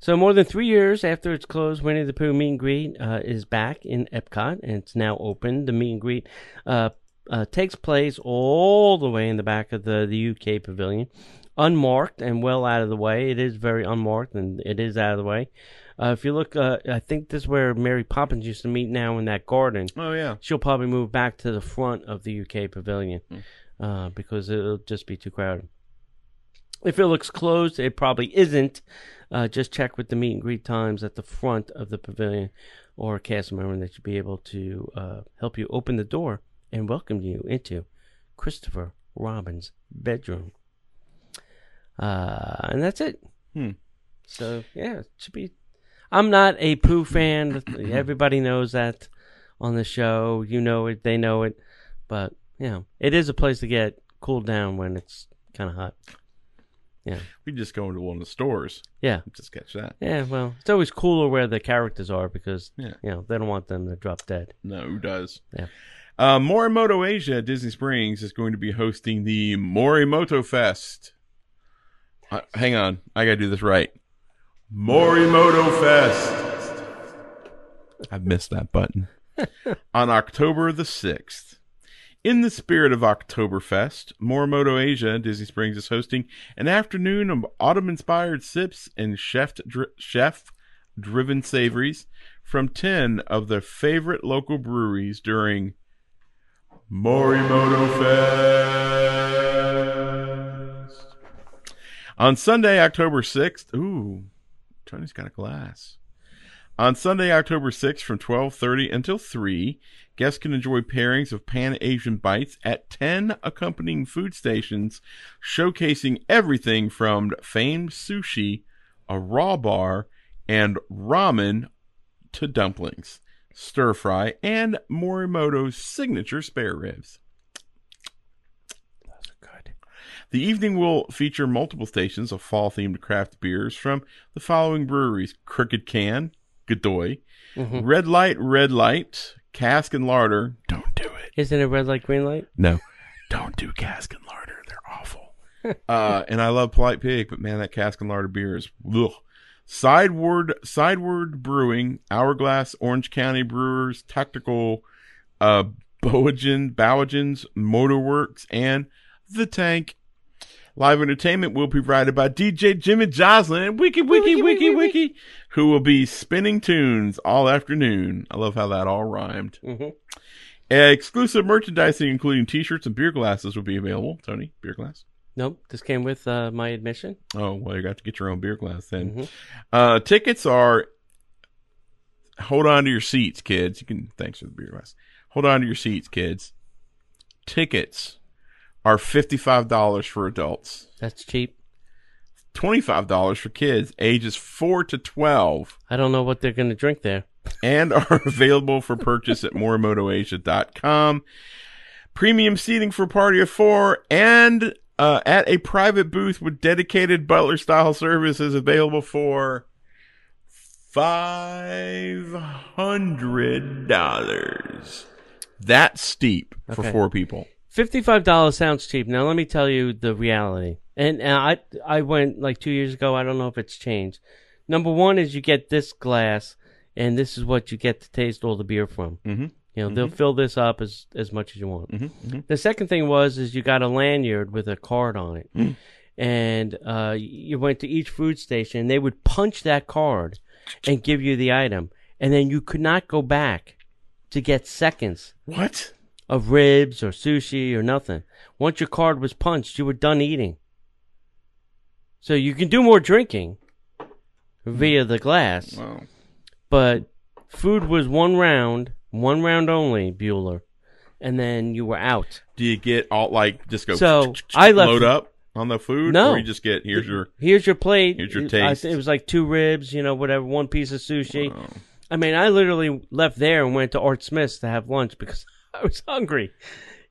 So more than three years after it's closed, Winnie the Pooh meet and greet uh, is back in Epcot, and it's now open. The meet and greet uh, uh, takes place all the way in the back of the, the UK pavilion, unmarked and well out of the way. It is very unmarked, and it is out of the way. Uh, if you look, uh, I think this is where Mary Poppins used to meet now in that garden. Oh yeah. She'll probably move back to the front of the UK pavilion Hmm. uh, because it'll just be too crowded. If it looks closed, it probably isn't. Uh, just check with the meet and greet times at the front of the pavilion or a cast member that should be able to uh, help you open the door and welcome you into Christopher Robin's bedroom. Uh, and that's it. Hmm. So, yeah, it should be. I'm not a Pooh fan. Everybody knows that on the show. You know it, they know it. But, you know, it is a place to get cooled down when it's kind of hot. Yeah. We just go into one of the stores. Yeah. Just catch that. Yeah, well, it's always cooler where the characters are because, Yeah. you know, they don't want them to drop dead. No, who does? Yeah. Uh, Morimoto Asia at Disney Springs is going to be hosting the Morimoto Fest. Uh, hang on, I gotta do this right. Morimoto Fest. I missed that button. On October the 6th. In the spirit of Oktoberfest, Morimoto Asia Disney Springs is hosting an afternoon of autumn-inspired sips and chef dri- chef driven savories from 10 of their favorite local breweries during Morimoto Fest. On Sunday, October 6th, ooh, Tony's got a glass. On Sunday, October 6th from 12:30 until 3, guests can enjoy pairings of Pan-Asian bites at 10 accompanying food stations showcasing everything from famed sushi, a raw bar, and ramen to dumplings, stir fry, and Morimoto's signature spare ribs. Those are good. The evening will feature multiple stations of fall themed craft beers from the following breweries Crooked Can, Godoy, Mhm. Red Light, Red Light, Cask and Larder. Don't do it. Isn't it red light, green light? No, don't do Cask and Larder. They're awful. uh, and I love Polite Pig, but man, that Cask and Larder beer is ugh. Sideward, Sideward Brewing, Hourglass, Orange County Brewers, Tactical, uh, Bowigen, Bowigens, Motorworks, and The Tank. Live entertainment will be provided by DJ Jimmy Joslin, and Wiki, Wiki, Wiki, Wiki, who will be spinning tunes all afternoon. I love how that all rhymed. Mm-hmm. Exclusive merchandising, including T-shirts and beer glasses, will be available. Tony, beer glass. Nope, this came with uh, my admission. Oh well, you got to get your own beer glass then. Mhm. Uh, tickets are. Hold on to your seats, kids. You can thanks for the beer glass. Hold on to your seats, kids. Tickets are fifty-five dollars for adults, That's cheap. twenty-five dollars for kids ages four to twelve. I don't know what they're going to drink there. and are available for purchase at morimotoasia.com. Premium seating for party of four and uh, at a private booth with dedicated butler style service is available for five hundred dollars. That's steep for Okay. four people. Fifty-five dollars sounds cheap. Now let me tell you the reality. And, and I I went like two years ago. I don't know if it's changed. Number one is you get this glass, and this is what you get to taste all the beer from. Mm-hmm. You know they'll fill this up as as much as you want. Mm-hmm. The second thing was is you got a lanyard with a card on it, Mm. and uh, you went to each food station. And they would punch that card and give you the item, and then you could not go back to get seconds What? Of ribs or sushi or nothing. Once your card was punched, you were done eating. So you can do more drinking via the glass, Wow. but food was one round, one round only, Bueller. and then you were out. Do you get all like just go So, I left- load up on the food? No. Or you just get here's your Here's your plate. Here's your It- I taste. it was like two ribs, you know, whatever, one piece of sushi. Oh. I mean, I literally left there and went to Art Smith's to have lunch because I was hungry,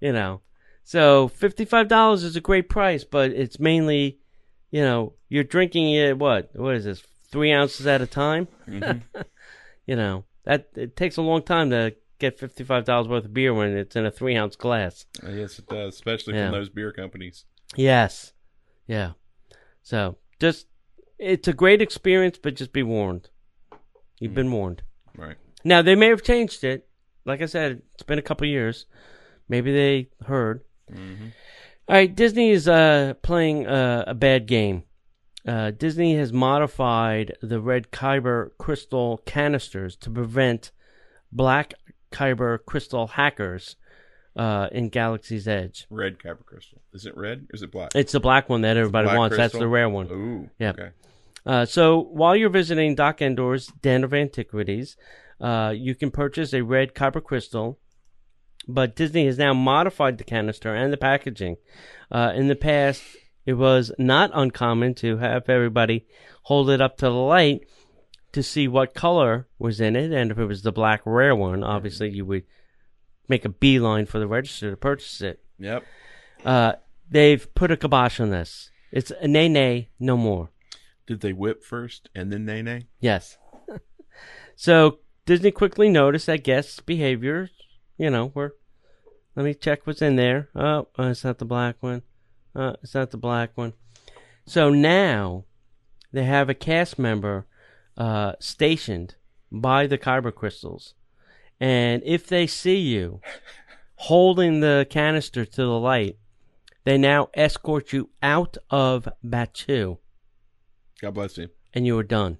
you know. So fifty-five dollars is a great price, but it's mainly, you know, you're drinking it. What? What is this? Three ounces at a time. Mhm. You know that it takes a long time to get fifty-five dollars worth of beer when it's in a three-ounce glass. Uh, yes, it does, especially Yeah. from those beer companies. Yes, yeah. So just, it's a great experience, but just be warned. You've been warned. Right. Now they may have changed it. Like I said, it's been a couple years. Maybe they heard. Mhm. All right, Disney is uh, playing uh, a bad game. Uh, Disney has modified the red Kyber crystal canisters to prevent black Kyber crystal hackers uh, in Galaxy's Edge. Red Kyber crystal. Is it red or is it black? It's the black one that everybody wants. That's the rare one. Ooh. Yeah. Okay. Uh, so while you're visiting Dok-Ondar's Den of Antiquities, uh, you can purchase a red Kyber crystal. But Disney has now modified the canister and the packaging. Uh, in the past, it was not uncommon to have everybody hold it up to the light to see what color was in it, and if it was the black rare one, obviously you would make a beeline for the register to purchase it. Yep. Uh, they've put a kibosh on this. It's a nay nay, no more. Did they whip first and then nay nay? Yes. so Disney quickly noticed that guests' behaviors, you know, were. Let me check what's in there. Oh, uh, it's not the black one. Uh, it's not the black one. So now they have a cast member uh, stationed by the kyber crystals, and if they see you holding the canister to the light, they now escort you out of Batuu, God bless you. and you are done.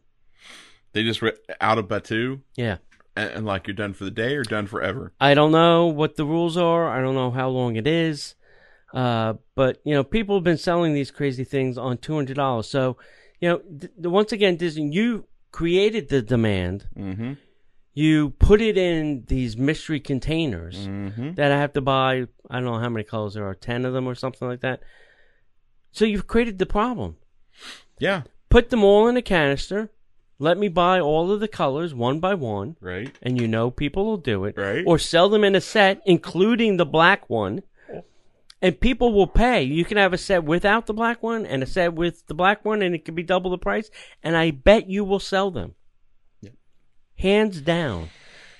They just re- out of Batuu Yeah. and, and like you're done for the day or done forever. I don't know what the rules are. I don't know how long it is. Uh, but you know, people have been selling these crazy things on two hundred dollars. So, you know, th- once again, Disney, you created the demand. Mm-hmm. You put it in these mystery containers Mm-hmm. that I have to buy. I don't know how many colors there are, ten of them or something like that. So you've created the problem. Yeah. Put them all in a canister. Let me buy all of the colors one by one. Right. and you know people will do it, Right. Or sell them in a set, including the black one, and people will pay. You can have a set without the black one and a set with the black one, and it can be double the price. And I bet you will sell them, Yeah. hands down.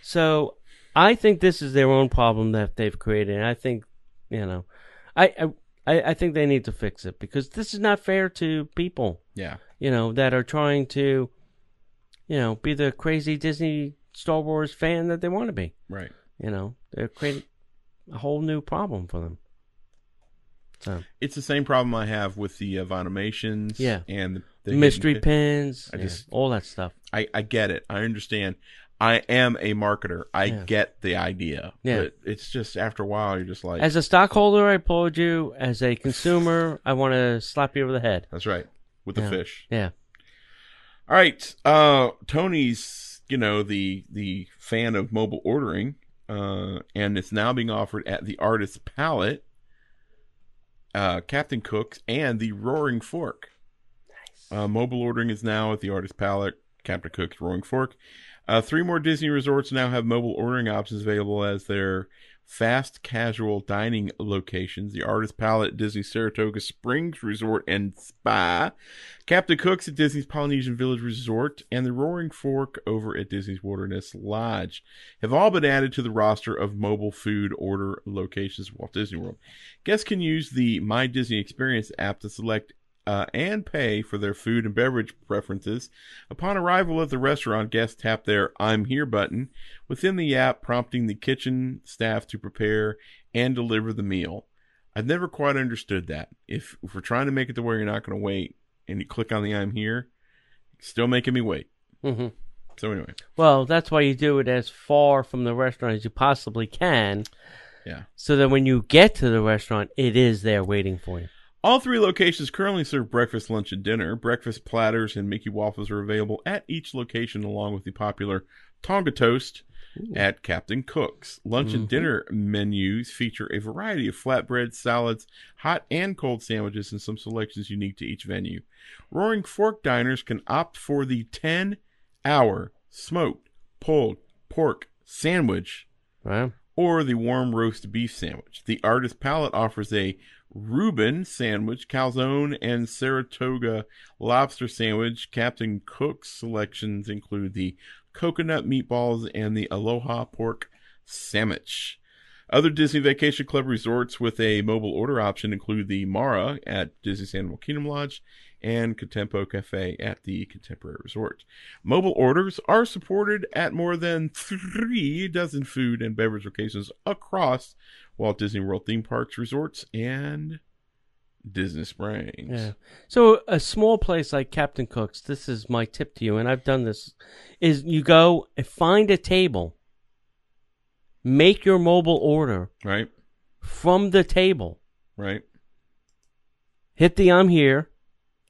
So I think this is their own problem that they've created. And I think you know, I I I think they need to fix it because this is not fair to people Yeah. you know, that are trying to, you know, be the crazy Disney Star Wars fan that they want to be. Right. You know, they're creating a whole new problem for them. So It's the same problem I have with the uh. Yeah. And the mystery pins, I yeah, just- all that stuff. I, I get it. I understand. I am a marketer. I Yeah. get the idea. Yeah. But it's just after a while, you're just like, As a stockholder, I applaud you. As a consumer, I want to slap you over the head. that's right. With the fish. Yeah. All right. Uh, Tony's, you know, the the fan of mobile ordering, uh, and it's now being offered at the Artist Palette, uh, Captain Cook's, and the Roaring Fork. Uh, mobile ordering is now at the Artist Palette, Captain Cook's, Roaring Fork. Uh, three more Disney resorts now have mobile ordering options available as their fast casual dining locations. The Artist Palette, at Disney Saratoga Springs Resort and Spa, Captain Cook's at Disney's Polynesian Village Resort, and the Roaring Fork over at Disney's Wilderness Lodge have all been added to the roster of mobile food order locations at Walt Disney World. Guests can use the My Disney Experience app to select uh, and pay for their food and beverage preferences. Upon arrival at the restaurant, guests tap their I'm Here button within the app, prompting the kitchen staff to prepare and deliver the meal. I've never quite understood that. If, if we're trying to make it to where you're not going to wait and you click on the I'm Here, still making me wait. hmm So, anyway, Well, that's why you do it as far from the restaurant as you possibly can, yeah. so that when you get to the restaurant, it is there waiting for you. All three locations currently serve breakfast, lunch, and dinner. Breakfast platters and Mickey waffles are available at each location, along with the popular Tonga toast. at Captain Cook's. Lunch and mm-hmm. dinner menus feature a variety of flatbread, salads, hot and cold sandwiches, and some selections unique to each venue. Roaring Fork diners can opt for the 10 hour smoked pulled pork sandwich Wow. Or the warm roast beef sandwich. The artist palette offers a Reuben sandwich, calzone, and Saratoga lobster sandwich. Captain Cook's selections include the coconut meatballs and the Aloha pork sandwich. Other Disney Vacation Club resorts with a mobile order option include the Mara at Disney's Animal Kingdom Lodge and Contempo Cafe at the Contemporary Resort. Mobile orders are supported at more than three dozen food and beverage locations across Walt Disney World theme parks, resorts, and Disney Springs. Yeah. So a small place like Captain Cook's, this is my tip to you, and I've done this, is you go and find a table, make your mobile order Right? from the table, Right? hit the I'm here,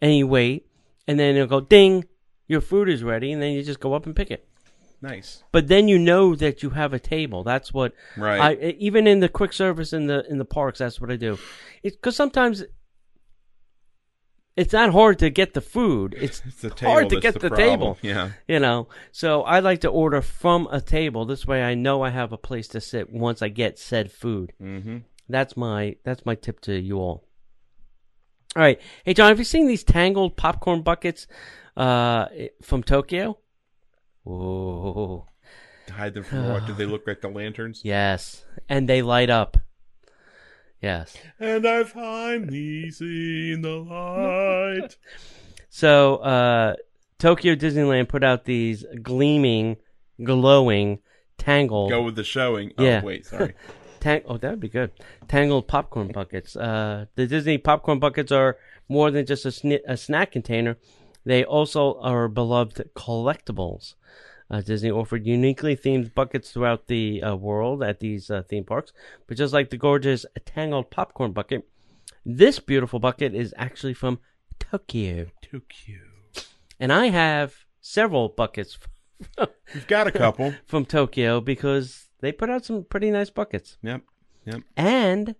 and you wait, and then it'll go ding, your food is ready, and then you just go up and pick it. Nice. But then you know that you have a table. That's what Right. I even in the quick service in the in the parks. That's what I do. It's because sometimes it's not hard to get the food. It's, It's the table hard to get the the, table. Yeah. You know, so I like to order from a table. This way, I know I have a place to sit once I get said food. Mm-hmm. That's my that's my tip to you all. All right, hey John, have you seen these tangled popcorn buckets uh, from Tokyo? Whoa. Hide them from what? Do they look like the lanterns? Yes, and they light up. Yes. And I finally seen the light. So, uh, Tokyo Disneyland put out these gleaming, glowing, tangled. Go with the showing. Yeah. Oh, wait, sorry. Tang- oh, that would be good. Tangled popcorn buckets. Uh, the Disney popcorn buckets are more than just a, sni- a snack container. They also are beloved collectibles. Uh, Disney offered uniquely themed buckets throughout the uh, world at these uh, theme parks. But just like the gorgeous Tangled popcorn bucket, this beautiful bucket is actually from Tokyo. Tokyo. And I have several buckets You've got a couple. from Tokyo because they put out some pretty nice buckets. yep. Yep. And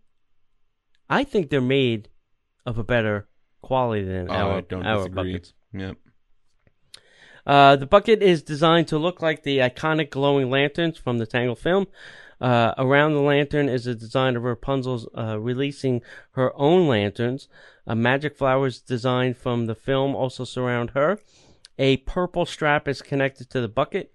I think they're made of a better quality than Oh, our, I don't our disagree. buckets. Yep. Uh, the bucket is designed to look like the iconic glowing lanterns from the Tangle film. Uh, around the lantern is a design of Rapunzel's uh, releasing her own lanterns. A magic flowers designed from the film also surround her. A purple strap is connected to the bucket,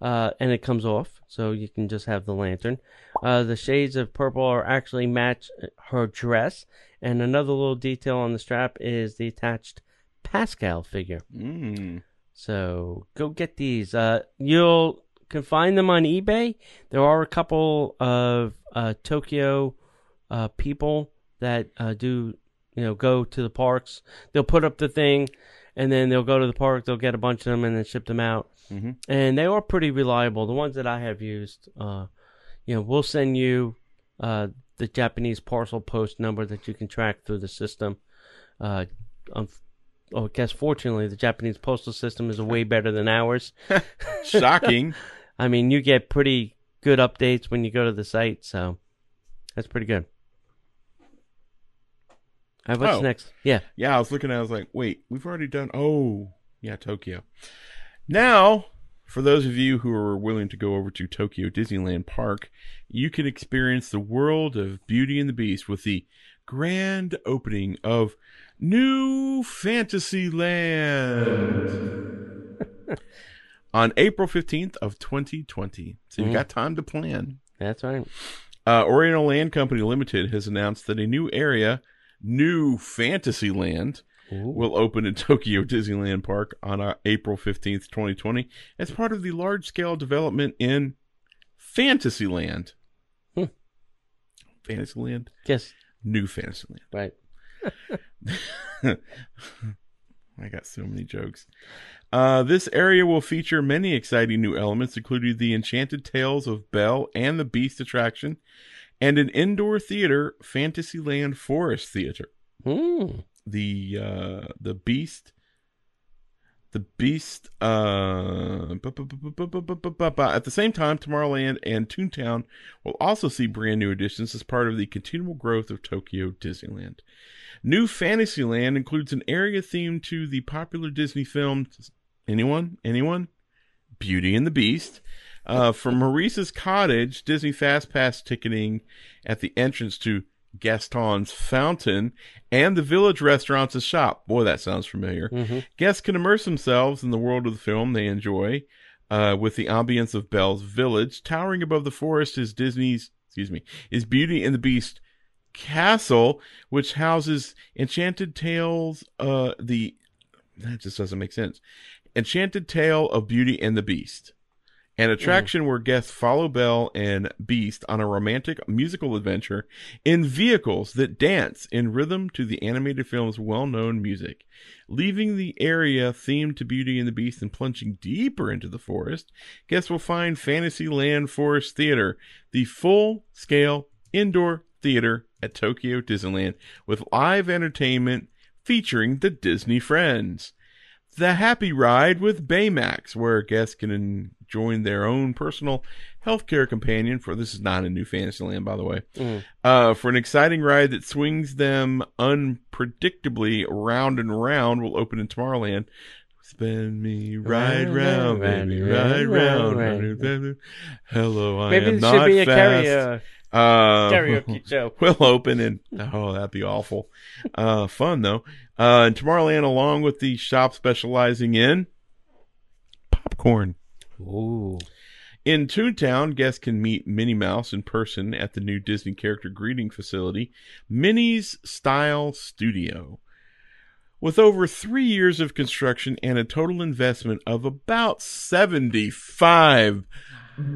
uh, and it comes off, so you can just have the lantern. Uh, the shades of purple are actually match her dress, and another little detail on the strap is the attached Pascal figure. Mm. So go get these. Uh, you'll can find them on eBay. There are a couple of uh, Tokyo uh, people that uh, do you know go to the parks. They'll put up the thing, and then they'll go to the park. They'll get a bunch of them and then ship them out. Mhm. And they are pretty reliable. The ones that I have used, uh, you know, we'll send you uh, the Japanese parcel post number that you can track through the system. Uh, um, oh, I guess fortunately, the Japanese postal system is way better than ours. Shocking. I mean, you get pretty good updates when you go to the site, so that's pretty good. Right, what's Oh. next? Yeah. yeah, I was looking at it, I was like, wait, we've already done. Oh, yeah, Tokyo. Now, for those of you who are willing to go over to Tokyo Disneyland Park, you can experience the world of Beauty and the Beast with the grand opening of New Fantasyland on April 15th of 2020. So you've got time to plan. That's right. Uh, Oriental Land Company Limited has announced that a new area, New Fantasyland, Ooh. will open in Tokyo Disneyland Park on uh, April 15th, 2020, as part of the large scale development in Fantasyland. Hmm. Fantasyland? Yes. New Fantasyland. right. I got so many jokes. Uh, this area will feature many exciting new elements, including the Enchanted Tales of Belle and the Beast attraction, and an indoor theater, Fantasyland Forest Theater. The uh, the Beast, the Beast. Uh, at the same time, Tomorrowland and Toontown will also see brand new additions as part of the continual growth of Tokyo Disneyland. New Fantasyland includes an area themed to the popular Disney film. Anyone? Anyone? Beauty and the Beast uh, from Maurice's Cottage, Disney Fast Pass ticketing at the entrance to Gaston's Fountain and the Village Restaurants Shop. Boy, that sounds familiar. Guests can immerse themselves in the world of the film they enjoy uh, with the ambience of Belle's Village. Towering above the forest is Disney's, excuse me, is Beauty and the Beast Castle, which houses Enchanted Tales, uh, the, that just doesn't make sense. Enchanted Tale of Beauty and the Beast. An attraction where guests follow Belle and Beast on a romantic musical adventure in vehicles that dance in rhythm to the animated film's well known music. Leaving the area themed to Beauty and the Beast and plunging deeper into the forest, guests will find Fantasyland Forest Theater, the full scale indoor theater at Tokyo Disneyland with live entertainment featuring the Disney Friends. The Happy Ride with Baymax, where guests can join their own personal healthcare companion for this is not a new Fantasyland, by the way, uh, for an exciting ride that swings them unpredictably round and round. Will open in Tomorrowland. Spin me right round, baby, right round. round. Hello, I Maybe am it not should be a fast. karaoke, Uh, karaoke show. will open and oh that'd be awful uh fun though uh and tomorrowland along with the shop specializing in popcorn Ooh. in toontown guests can meet minnie mouse in person at the new disney character greeting facility minnie's style studio with over three years of construction and a total investment of about 75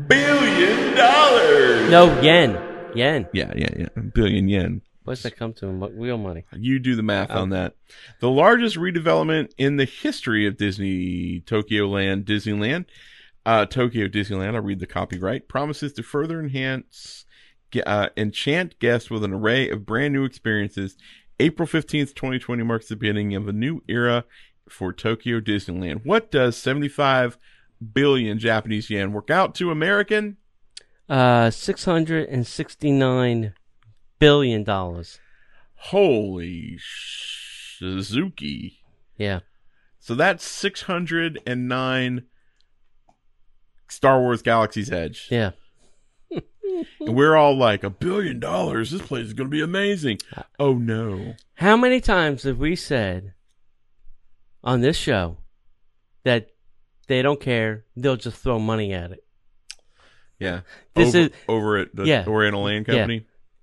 billion dollars No, yen. Yen. yeah yeah yeah billion yen What's that come to in real money? You do the math on that. The largest redevelopment in the history of Disney Tokyo Land Disneyland, uh, Tokyo Disneyland. I'll read the copyright. Promises to further enhance, uh, enchant guests with an array of brand new experiences. April fifteenth, twenty twenty, marks the beginning of a new era for Tokyo Disneyland. What does seventy-five billion Japanese yen work out to American? Uh, six hundred and sixty-nine billion dollars. Holy Suzuki. Yeah. So that's 609 Star Wars Galaxy's Edge. Yeah. And we're all like, a billion dollars? This place is going to be amazing. Oh, no. How many times have we said on this show that they don't care? They'll just throw money at it. Yeah. This over, is- over at the Yeah. Oriental Land Yeah.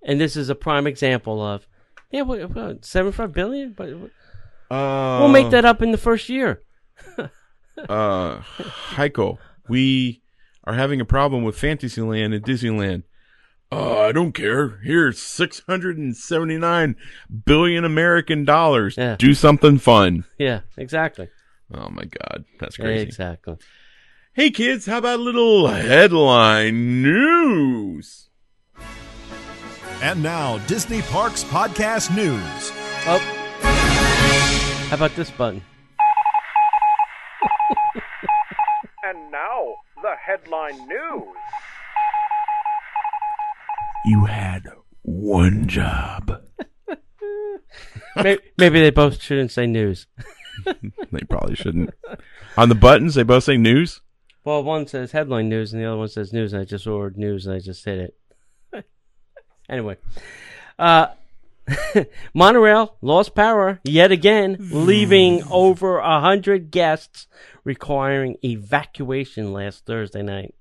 And this is a prime example of, yeah, what, what, 75 billion? But Uh, we'll make that up in the first year. Uh, Heiko, we are having a problem with Fantasyland and Disneyland. Uh, I don't care. Here's 679 billion American dollars. Yeah. Do something fun. Yeah, exactly. Oh my God. That's crazy. Exactly. Hey kids, how about a little headline news? And now, Disney Parks Podcast News. Oh. How about this button? And now, the headline news. You had one job. maybe, maybe they both shouldn't say news. They probably shouldn't. On the buttons, they both say news. Well, one says headline news and the other one says news, and I just ordered news and I just hit it. Anyway, uh, monorail lost power yet again, leaving over a hundred guests requiring evacuation last Thursday night.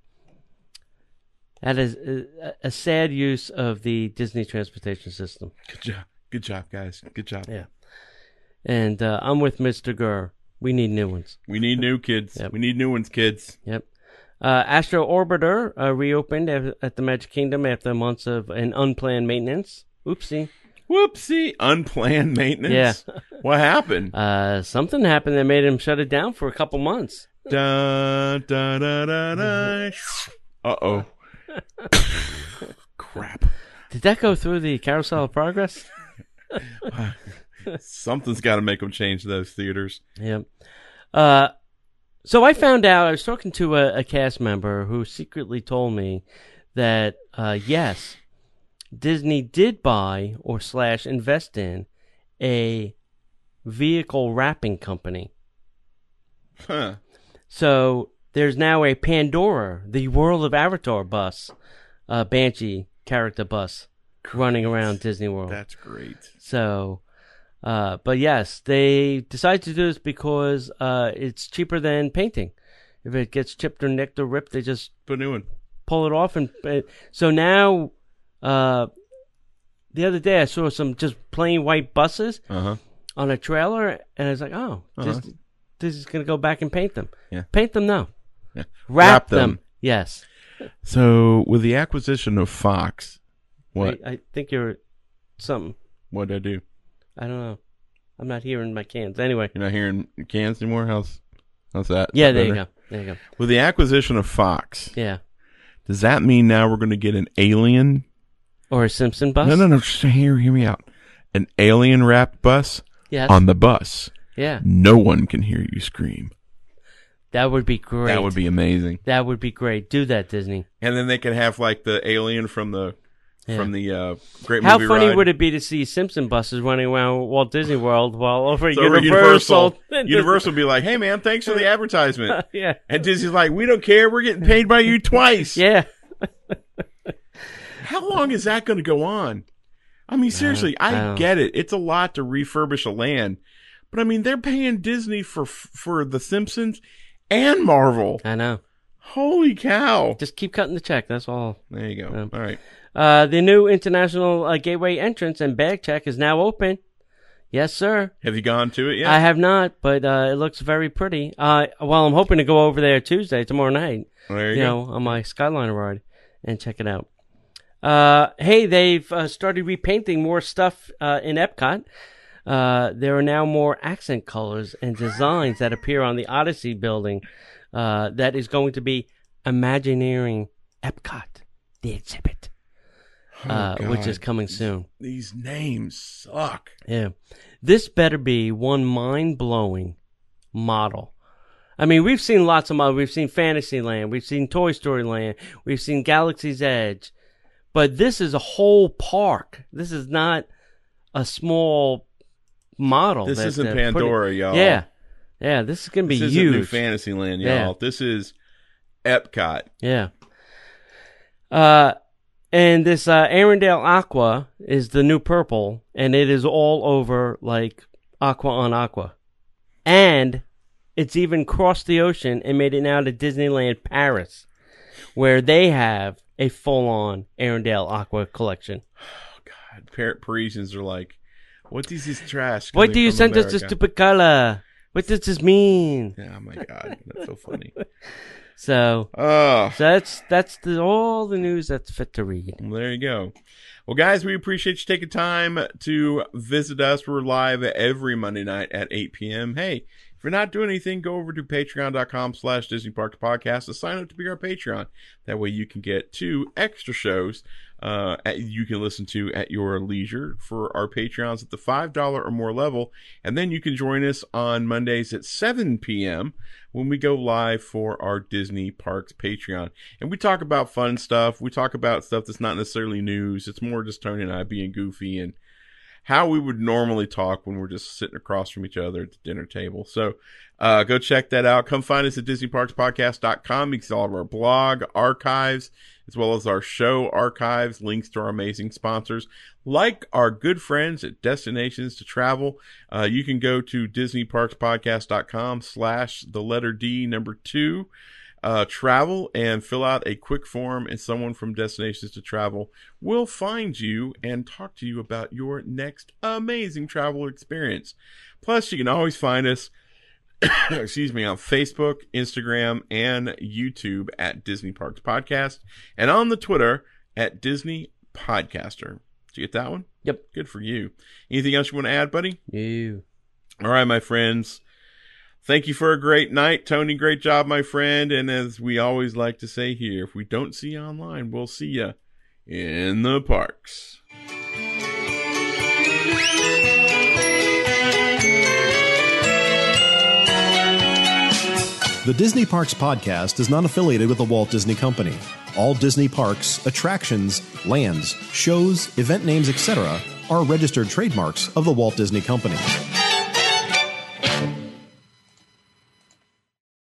That is a, a sad use of the Disney transportation system. Good job. Good job, guys. Good job. Yeah. And uh, I'm with Mr. Gurr. We need new ones. We need new kids. Yep. We need new ones, kids. Yep. Uh, Astro Orbiter uh, reopened at, at the Magic Kingdom after months of an unplanned maintenance. Oopsie. Whoopsie. Unplanned maintenance. Yeah. What happened? Uh, something happened that made him shut it down for a couple months. Da da da da da. Uh oh. Crap. Did that go through the Carousel of Progress? Something's got to make them change those theaters. Yep. Uh, So I found out I was talking to a, a cast member who secretly told me that uh, yes, Disney did buy or slash invest in a vehicle wrapping company. Huh. So there's now a Pandora, the World of Avatar bus, uh, Banshee character bus, running around Disney World. That's great. So, uh, but yes, they decided to do this because uh, it's cheaper than painting. If it gets chipped or nicked or ripped, they just Put a new one. pull it off. And uh, so now, uh, the other day I saw some just plain white buses Uh huh. on a trailer, and I was like, oh, Uh-huh. this, this is going to go back and paint them. Yeah. Paint them, no. Yeah. Wrap, Wrap them. them. Yes. So with the acquisition of Fox, what I, I think you're something. what did I do? I don't know. I'm not hearing my cans. Anyway. You're not hearing cans anymore. How's how's that? Yeah, that there you go. There you go. With the acquisition of Fox, Yeah. does that mean now we're going to get an alien? Or a Simpson bus? No, no, no. Just hear, hear me out. An alien wrapped bus Yes. on the bus. yeah. No one can hear you scream. That would be great. That would be amazing. That would be great. Do that, Disney. And then they could have like the alien from the Yeah. from the uh, Great How Movie funny Ride. would it be to see Simpson buses running around Walt Disney World while over So Universal? Universal, Universal would be like, "Hey man, thanks for the advertisement." yeah. And Disney's like, "We don't care. We're getting paid by you twice." Yeah. How long is that going to go on? I mean, seriously, I, I get it. It's a lot to refurbish a land, but I mean, they're paying Disney for for The Simpsons and Marvel. I know. Holy cow! Just keep cutting the check. That's all. There you go. Yeah. All right. Uh, the new international uh, gateway entrance and bag check is now open. Yes, sir. Have you gone to it yet? I have not, but uh, it looks very pretty. Uh, well, I'm hoping to go over there Tuesday, tomorrow night. there you, you go. know, on my Skyliner ride and check it out. Uh, hey, they've uh, started repainting more stuff uh, in Epcot. Uh, there are now more accent colors and designs that appear on the Odyssey building. Uh, that is going to be Imagineering Epcot, the exhibit, Oh, uh, which is coming soon. These names suck. Yeah. This better be one mind blowing model. I mean, we've seen lots of models. We've seen Fantasyland. We've seen Toy Story Land. We've seen Galaxy's Edge. But this is a whole park. This is not a small model. This that isn't putting- Pandora, y'all. Yeah. Yeah, this is going to be huge. This huge. New Fantasyland, y'all. Yeah. This is Epcot. Yeah. Uh, and this uh, Arendelle Aqua is the new purple, and it is all over like aqua on aqua, and it's even crossed the ocean and made it now to Disneyland Paris, where they have a full-on Arendelle Aqua collection. Oh God, Par- Parisians are like, "What is this trash?" What do you send us this America?" stupid color? What does this mean? Yeah, oh my God, that's so funny. So, Oh, so that's that's the, all the news that's fit to read. Well, there you go. Well, guys, we appreciate you taking time to visit us. We're live every Monday night at 8 p.m. Hey, if you're not doing anything, go over to patreon.com slash Disney Parks Podcast to sign up to be our Patreon. That way you can get two extra shows uh, at, you can listen to at your leisure for our Patreons at the $5 or more level. And then you can join us on Mondays at 7 p.m. when we go live for our Disney Parks Patreon. And we talk about fun stuff. We talk about stuff that's not necessarily news. It's more just Tony and I being goofy and how we would normally talk when we're just sitting across from each other at the dinner table. So uh, go check that out. Come find us at DisneyParksPodcast.com. You can see all of our blog archives as well as our show archives, links to our amazing sponsors, like our good friends at Destinations to Travel. Uh, you can go to DisneyParksPodcast.com slash the letter D number two uh, travel and fill out a quick form, and someone from Destinations to Travel will find you and talk to you about your next amazing travel experience. Plus, you can always find us, excuse me, on Facebook, Instagram, and YouTube at Disney Parks Podcast, and on the Twitter at Disney Podcaster. Did you get that one? Yep. Good for you. Anything else you want to add, buddy? You. All right, my friends. Thank you for a great night. Tony, great job, my friend. And as we always like to say here, if we don't see you online, we'll see you in the parks. The Disney Parks Podcast is not affiliated with the Walt Disney Company. All Disney parks, attractions, lands, shows, event names, etc., are registered trademarks of the Walt Disney Company.